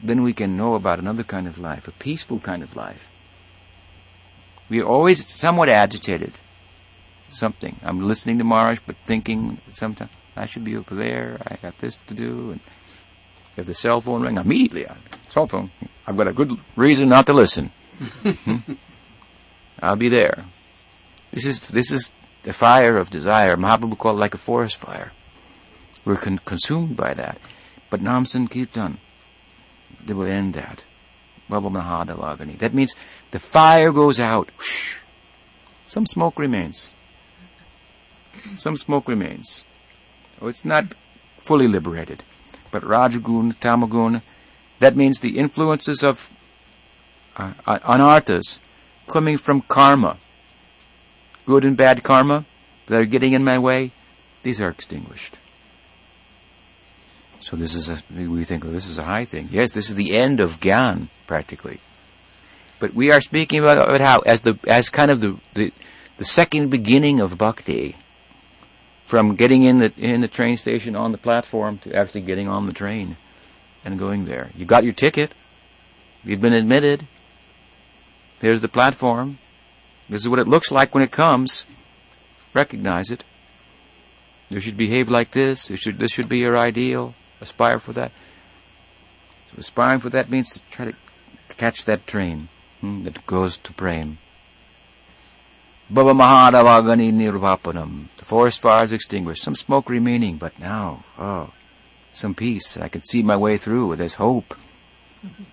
[SPEAKER 1] then we can know about another kind of life, a peaceful kind of life. We are always somewhat agitated. Something. I'm listening to Maharaj, but thinking sometimes I should be over there. I got this to do, and if the cell phone ring, immediately, I, cell phone. I've got a good reason not to listen. hmm? I'll be there. This is this is the fire of desire. Mahaprabhu called it like a forest fire. We're con- consumed by that. But Nam Sankirtan, they will end that. That means the fire goes out. Whoosh. Some smoke remains. Some smoke remains. Oh, it's not fully liberated. But Rajagun, Tamagun, that means the influences of uh, uh, anarthas coming from karma, good and bad karma that are getting in my way, these are extinguished. So this is a, we think, well, this is a high thing. Yes, this is the end of Gyan, practically. But we are speaking about, about how, as the, as kind of the, the, the second beginning of bhakti, from getting in the, in the train station on the platform to actually getting on the train and going there. You got your ticket. You've been admitted. There's the platform. This is what it looks like when it comes. Recognize it. You should behave like this. Should, this should be your ideal. Aspire for that. So aspiring for that means to try to catch that train hmm, that goes to Prem. Bhava Mahadavagani Nirvapanam. The forest fire is extinguished. Some smoke remaining, but now, oh, some peace. I can see my way through. There's hope. Mm-hmm.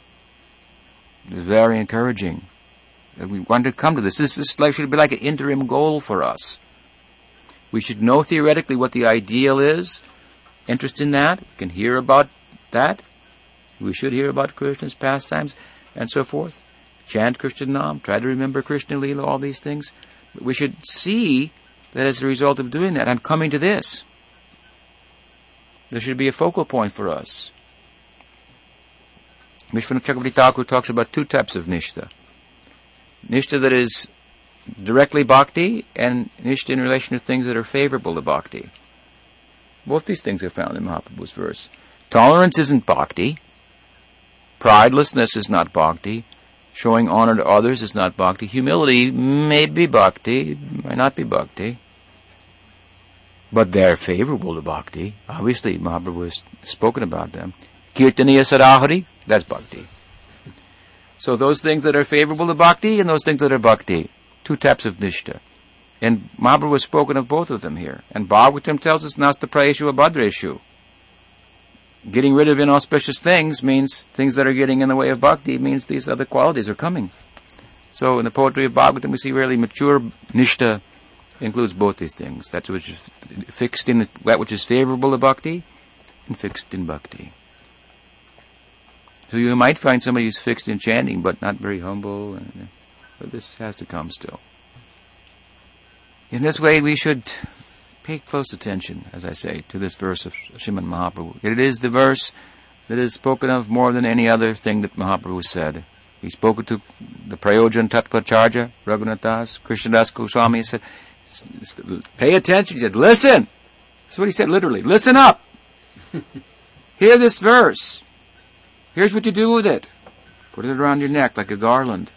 [SPEAKER 1] It's very encouraging. We want to come to this. This, this should be like an interim goal for us. We should know theoretically what the ideal is, interest in that, we can hear about that. We should hear about Krishna's pastimes and so forth. Chant Krishna Nam, try to remember Krishna Lila, all these things. But we should see that as a result of doing that, I'm coming to this. There should be a focal point for us. Vishwanath Chakravarti Thakur talks about two types of nishta. Nishta that is directly bhakti and nishta in relation to things that are favorable to bhakti. Both these things are found in Mahaprabhu's verse. Tolerance isn't bhakti. Pridelessness is not bhakti. Showing honor to others is not bhakti. Humility may be bhakti, may not be bhakti. But they're favorable to bhakti. Obviously, Mahaprabhu has spoken about them. Kirtaniya Sadahari, that's bhakti. So those things that are favorable to bhakti and those things that are bhakti. Two types of nishta. And Mahaprabhu has spoken of both of them here. And Bhagavatam tells us nasta prayeshu abhadreshu. Getting rid of inauspicious things means things that are getting in the way of bhakti means these other qualities are coming. So in the poetry of Bhagavatam we see really mature nishta includes both these things. That which is fixed in that which is favorable to bhakti and fixed in bhakti. So you might find somebody who's fixed in chanting but not very humble. And, uh, but this has to come still. In this way, we should pay close attention, as I say, to this verse of Srimad Mahaprabhu. It is the verse that is spoken of more than any other thing that Mahaprabhu said. He spoke it to the Prayojan Tattvacharya, Raghunathas, Krishnadas Goswami. He said, pay attention. He said, listen. That's what he said literally. Listen up. Hear this verse. Here's what you do with it. Put it around your neck like a garland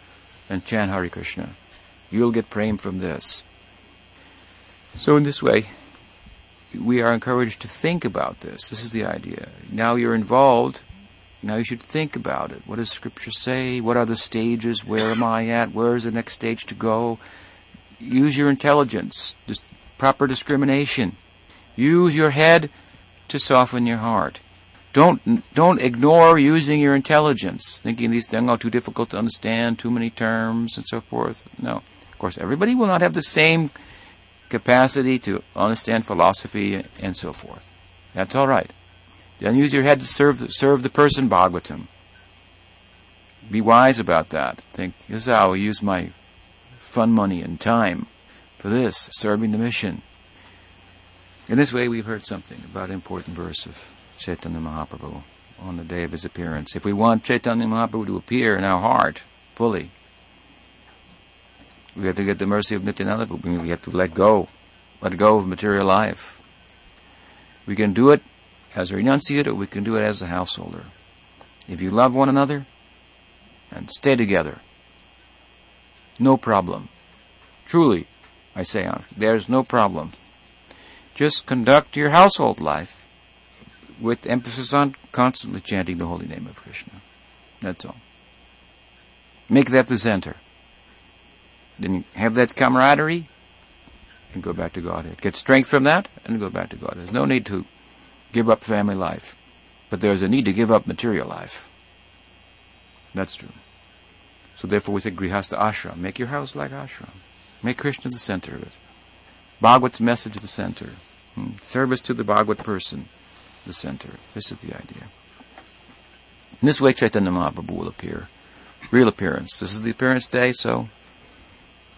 [SPEAKER 1] and chant Hare Krishna. You'll get prem from this. So in this way, we are encouraged to think about this. This is the idea. Now you're involved. Now you should think about it. What does Scripture say? What are the stages? Where am I at? Where is the next stage to go? Use your intelligence, proper discrimination. Use your head to soften your heart. Don't don't ignore using your intelligence, thinking these things are too difficult to understand, too many terms, and so forth. No, of course, everybody will not have the same capacity to understand philosophy and so forth. That's all right. Then use your head to serve the, serve the person Bhagavatam. Be wise about that. Think, this is how I use my fun money and time for this, serving the mission. In this way, we've heard something about an important verse of Chaitanya Mahaprabhu on the day of his appearance. If we want Chaitanya Mahaprabhu to appear in our heart fully, we have to get the mercy of Nityananda. We have to let go, let go of material life. We can do it as a renunciate, or we can do it as a householder. If you love one another and stay together, no problem. Truly, I say, there's no problem. Just conduct your household life with emphasis on constantly chanting the holy name of Krishna. That's all. Make that the center. Then have that camaraderie and go back to Godhead. Get strength from that and go back to God. There's no need to give up family life, but there's a need to give up material life. That's true. So therefore we say Grihasta Ashram. Make your house like ashram. Make Krishna the center of it. Bhagavata's message the center. Hmm. Service to the Bhagavat person, the center. This is the idea. In this way Chaitanya Mahaprabhu will appear real appearance. This is the appearance day, so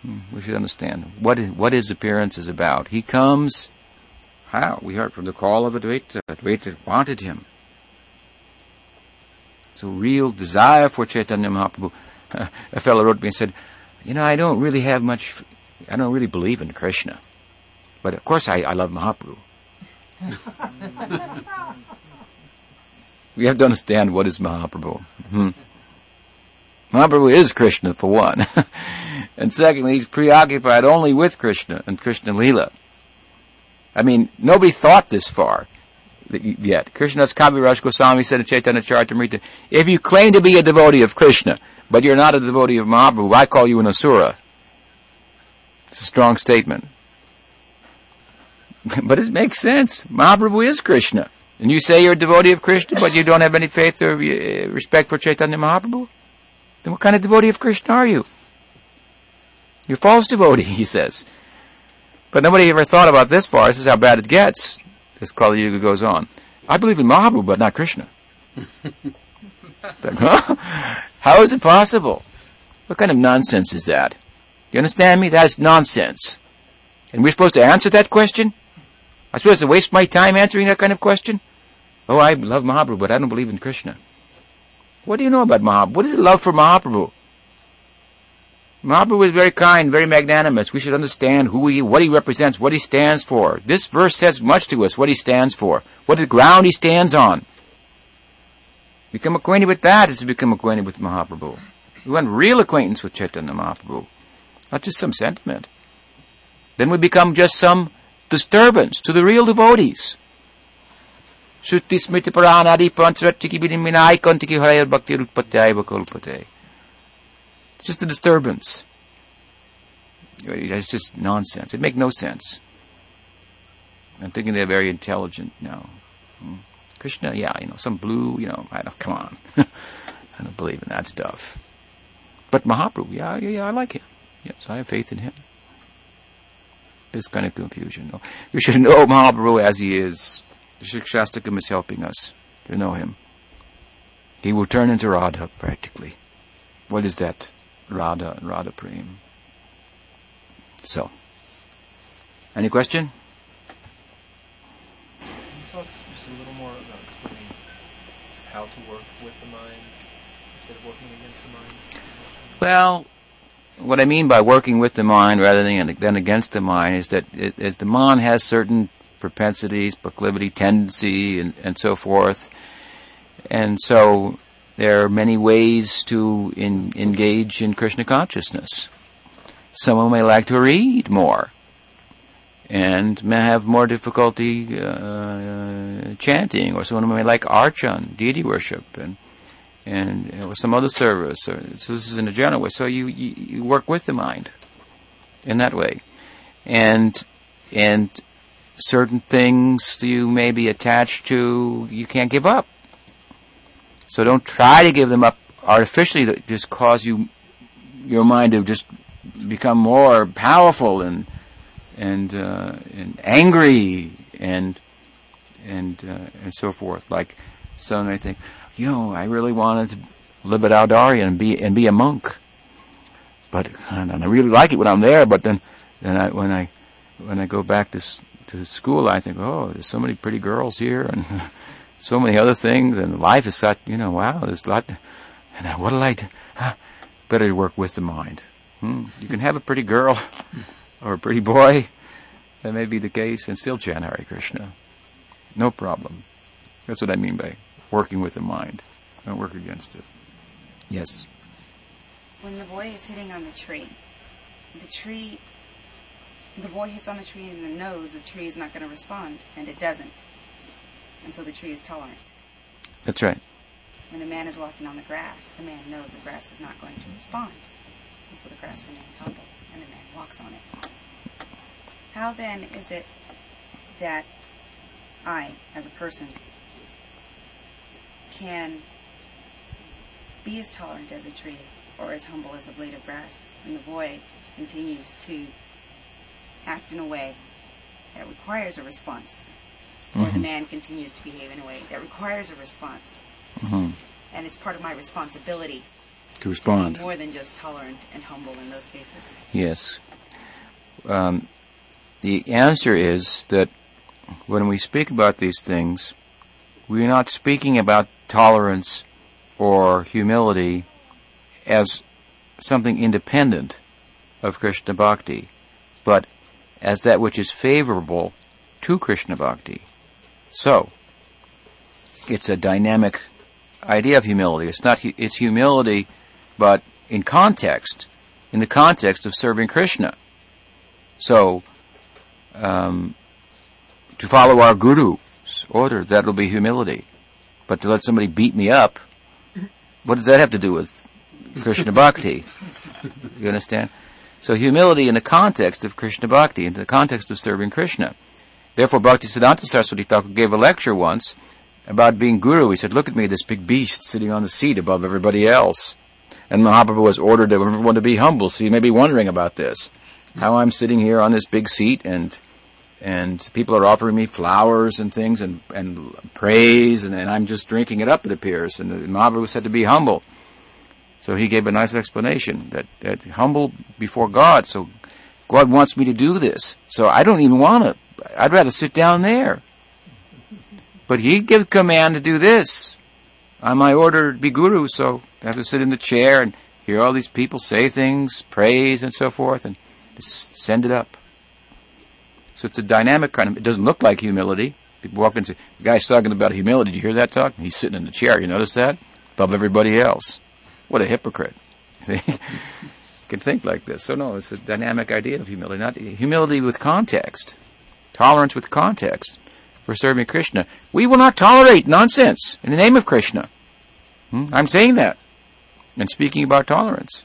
[SPEAKER 1] hmm, we should understand what is, what his appearance is about. He comes, how? We heard from the call of Advaita. Advaita wanted him. So real desire for Chaitanya Mahaprabhu. A fellow wrote me and said, you know, I don't really have much, I don't really believe in Krishna. But of course I, I love Mahaprabhu. we have to understand what is Mahaprabhu. Hmm. Mahaprabhu is Krishna for one. and secondly, he's preoccupied only with Krishna and Krishna Lila. I mean, nobody thought this far yet. Krishnadas Kaviraj Goswami said in Chaitanya Charitamrita, if you claim to be a devotee of Krishna, but you're not a devotee of Mahaprabhu, I call you an asura. It's a strong statement. but it makes sense. Mahaprabhu is Krishna. And you say you're a devotee of Krishna, but you don't have any faith or uh, respect for Chaitanya Mahaprabhu? Then what kind of devotee of Krishna are you? You're a false devotee, he says. But nobody ever thought about this far. This is how bad it gets as Kali Yuga goes on. I believe in Mahaprabhu, but not Krishna. Huh? How is it possible? What kind of nonsense is that? You understand me? That is nonsense. And we're supposed to answer that question? I'm supposed to waste my time answering that kind of question? Oh, I love Mahaprabhu, but I don't believe in Krishna. What do you know about Mahaprabhu? What is the love for Mahaprabhu? Mahaprabhu is very kind, very magnanimous. We should understand who he, what he represents, what he stands for. This verse says much to us, what he stands for, what the ground he stands on. Become acquainted with that is to become acquainted with Mahaprabhu. We want real acquaintance with Chaitanya Mahaprabhu, not just some sentiment. Then we become just some disturbance to the real devotees. Shruti smriti puranadi pancharatchiki harayar bhakti rutpatyaya kalpate. Just a disturbance. It's just nonsense. It makes no sense. I'm thinking they're very intelligent now. Hmm. Krishna, yeah, you know, some blue, you know, I don't, come on. I don't believe in that stuff. But Mahaprabhu, yeah, yeah, yeah, I like him. Yes, I have faith in him. This kind of confusion. No. We should know Mahaprabhu as he is. Shikshashtakam is helping us to know him. He will turn into Radha practically. What is that? Radha and Radha Prem. So, any question?
[SPEAKER 3] Can you talk just a little more about explaining how to work with the mind instead of working against the mind?
[SPEAKER 1] Well, what I mean by working with the mind rather than, than against the mind is that it, as the mind has certain propensities, proclivity, tendency, and, and so forth, and so there are many ways to in, engage in Krishna consciousness. Someone may like to read more and may have more difficulty uh, chanting, or someone may like archan, deity worship, and and know, some other service. Or, so this is in a general way. So you, you, you work with the mind in that way, and and certain things you may be attached to, you can't give up. So don't try to give them up artificially that just cause you your mind to just become more powerful and and uh, and angry and and uh, and so forth. Like some may think, you know, I really wanted to live at Audarya and be and be a monk, but and I really like it when I'm there. But then then I, when I when I go back to to school, I think, oh, there's so many pretty girls here and. so many other things, and life is such, you know, wow, there's a lot. To, and what'll I do? Huh? Better to work with the mind. Hmm. You can have a pretty girl or a pretty boy. That may be the case, and still chant Hare Krishna. No problem. That's what I mean by working with the mind. Don't work against it. Yes.
[SPEAKER 4] When the boy is hitting on the tree, the tree, the boy hits on the tree and the nose, the tree is not going to respond, and it doesn't and so the tree is tolerant.
[SPEAKER 1] That's right.
[SPEAKER 4] When a man is walking on the grass, the man knows the grass is not going to respond, and so the grass remains humble, and the man walks on it. How then is it that I, as a person, can be as tolerant as a tree or as humble as a blade of grass, and the boy continues to act in a way that requires a response or mm-hmm. the man continues to behave in a way that requires a response. Mm-hmm. And it's part of my responsibility
[SPEAKER 1] To respond.
[SPEAKER 4] More than just tolerant and humble in those cases.
[SPEAKER 1] Yes. Um, the answer is that when we speak about these things, we're not speaking about tolerance or humility as something independent of Krishna Bhakti, but as that which is favorable to Krishna Bhakti. So, it's a dynamic idea of humility. It's not, it's humility, but in context, in the context of serving Krishna. So, um, to follow our guru's order, that'll be humility. But to let somebody beat me up, what does that have to do with Krishna Bhakti? You understand? So humility in the context of Krishna Bhakti, in the context of serving Krishna. Therefore, Bhaktisiddhanta Saraswati Thakur gave a lecture once about being guru. He said, look at me, this big beast sitting on the seat above everybody else. And Mahaprabhu was ordered everyone to be humble, so you may be wondering about this. How I'm sitting here on this big seat and and people are offering me flowers and things and, and praise and, and I'm just drinking it up, it appears. And the Mahaprabhu said to be humble. So he gave a nice explanation that, that humble before God. So God wants me to do this. So I don't even want to. I'd rather sit down there. But he gave command to do this. On my order be guru, so I have to sit in the chair and hear all these people say things, praise and so forth, and just send it up. So it's a dynamic kind of, it doesn't look like humility. People walk in and say, the guy's talking about humility. Did you hear that talk? He's sitting in the chair. You notice that? Above everybody else. What a hypocrite. Can think like this. So no, it's a dynamic idea of humility, not humility with context. Tolerance with context for serving Krishna. We will not tolerate nonsense in the name of Krishna. Hmm? I'm saying that and speaking about tolerance.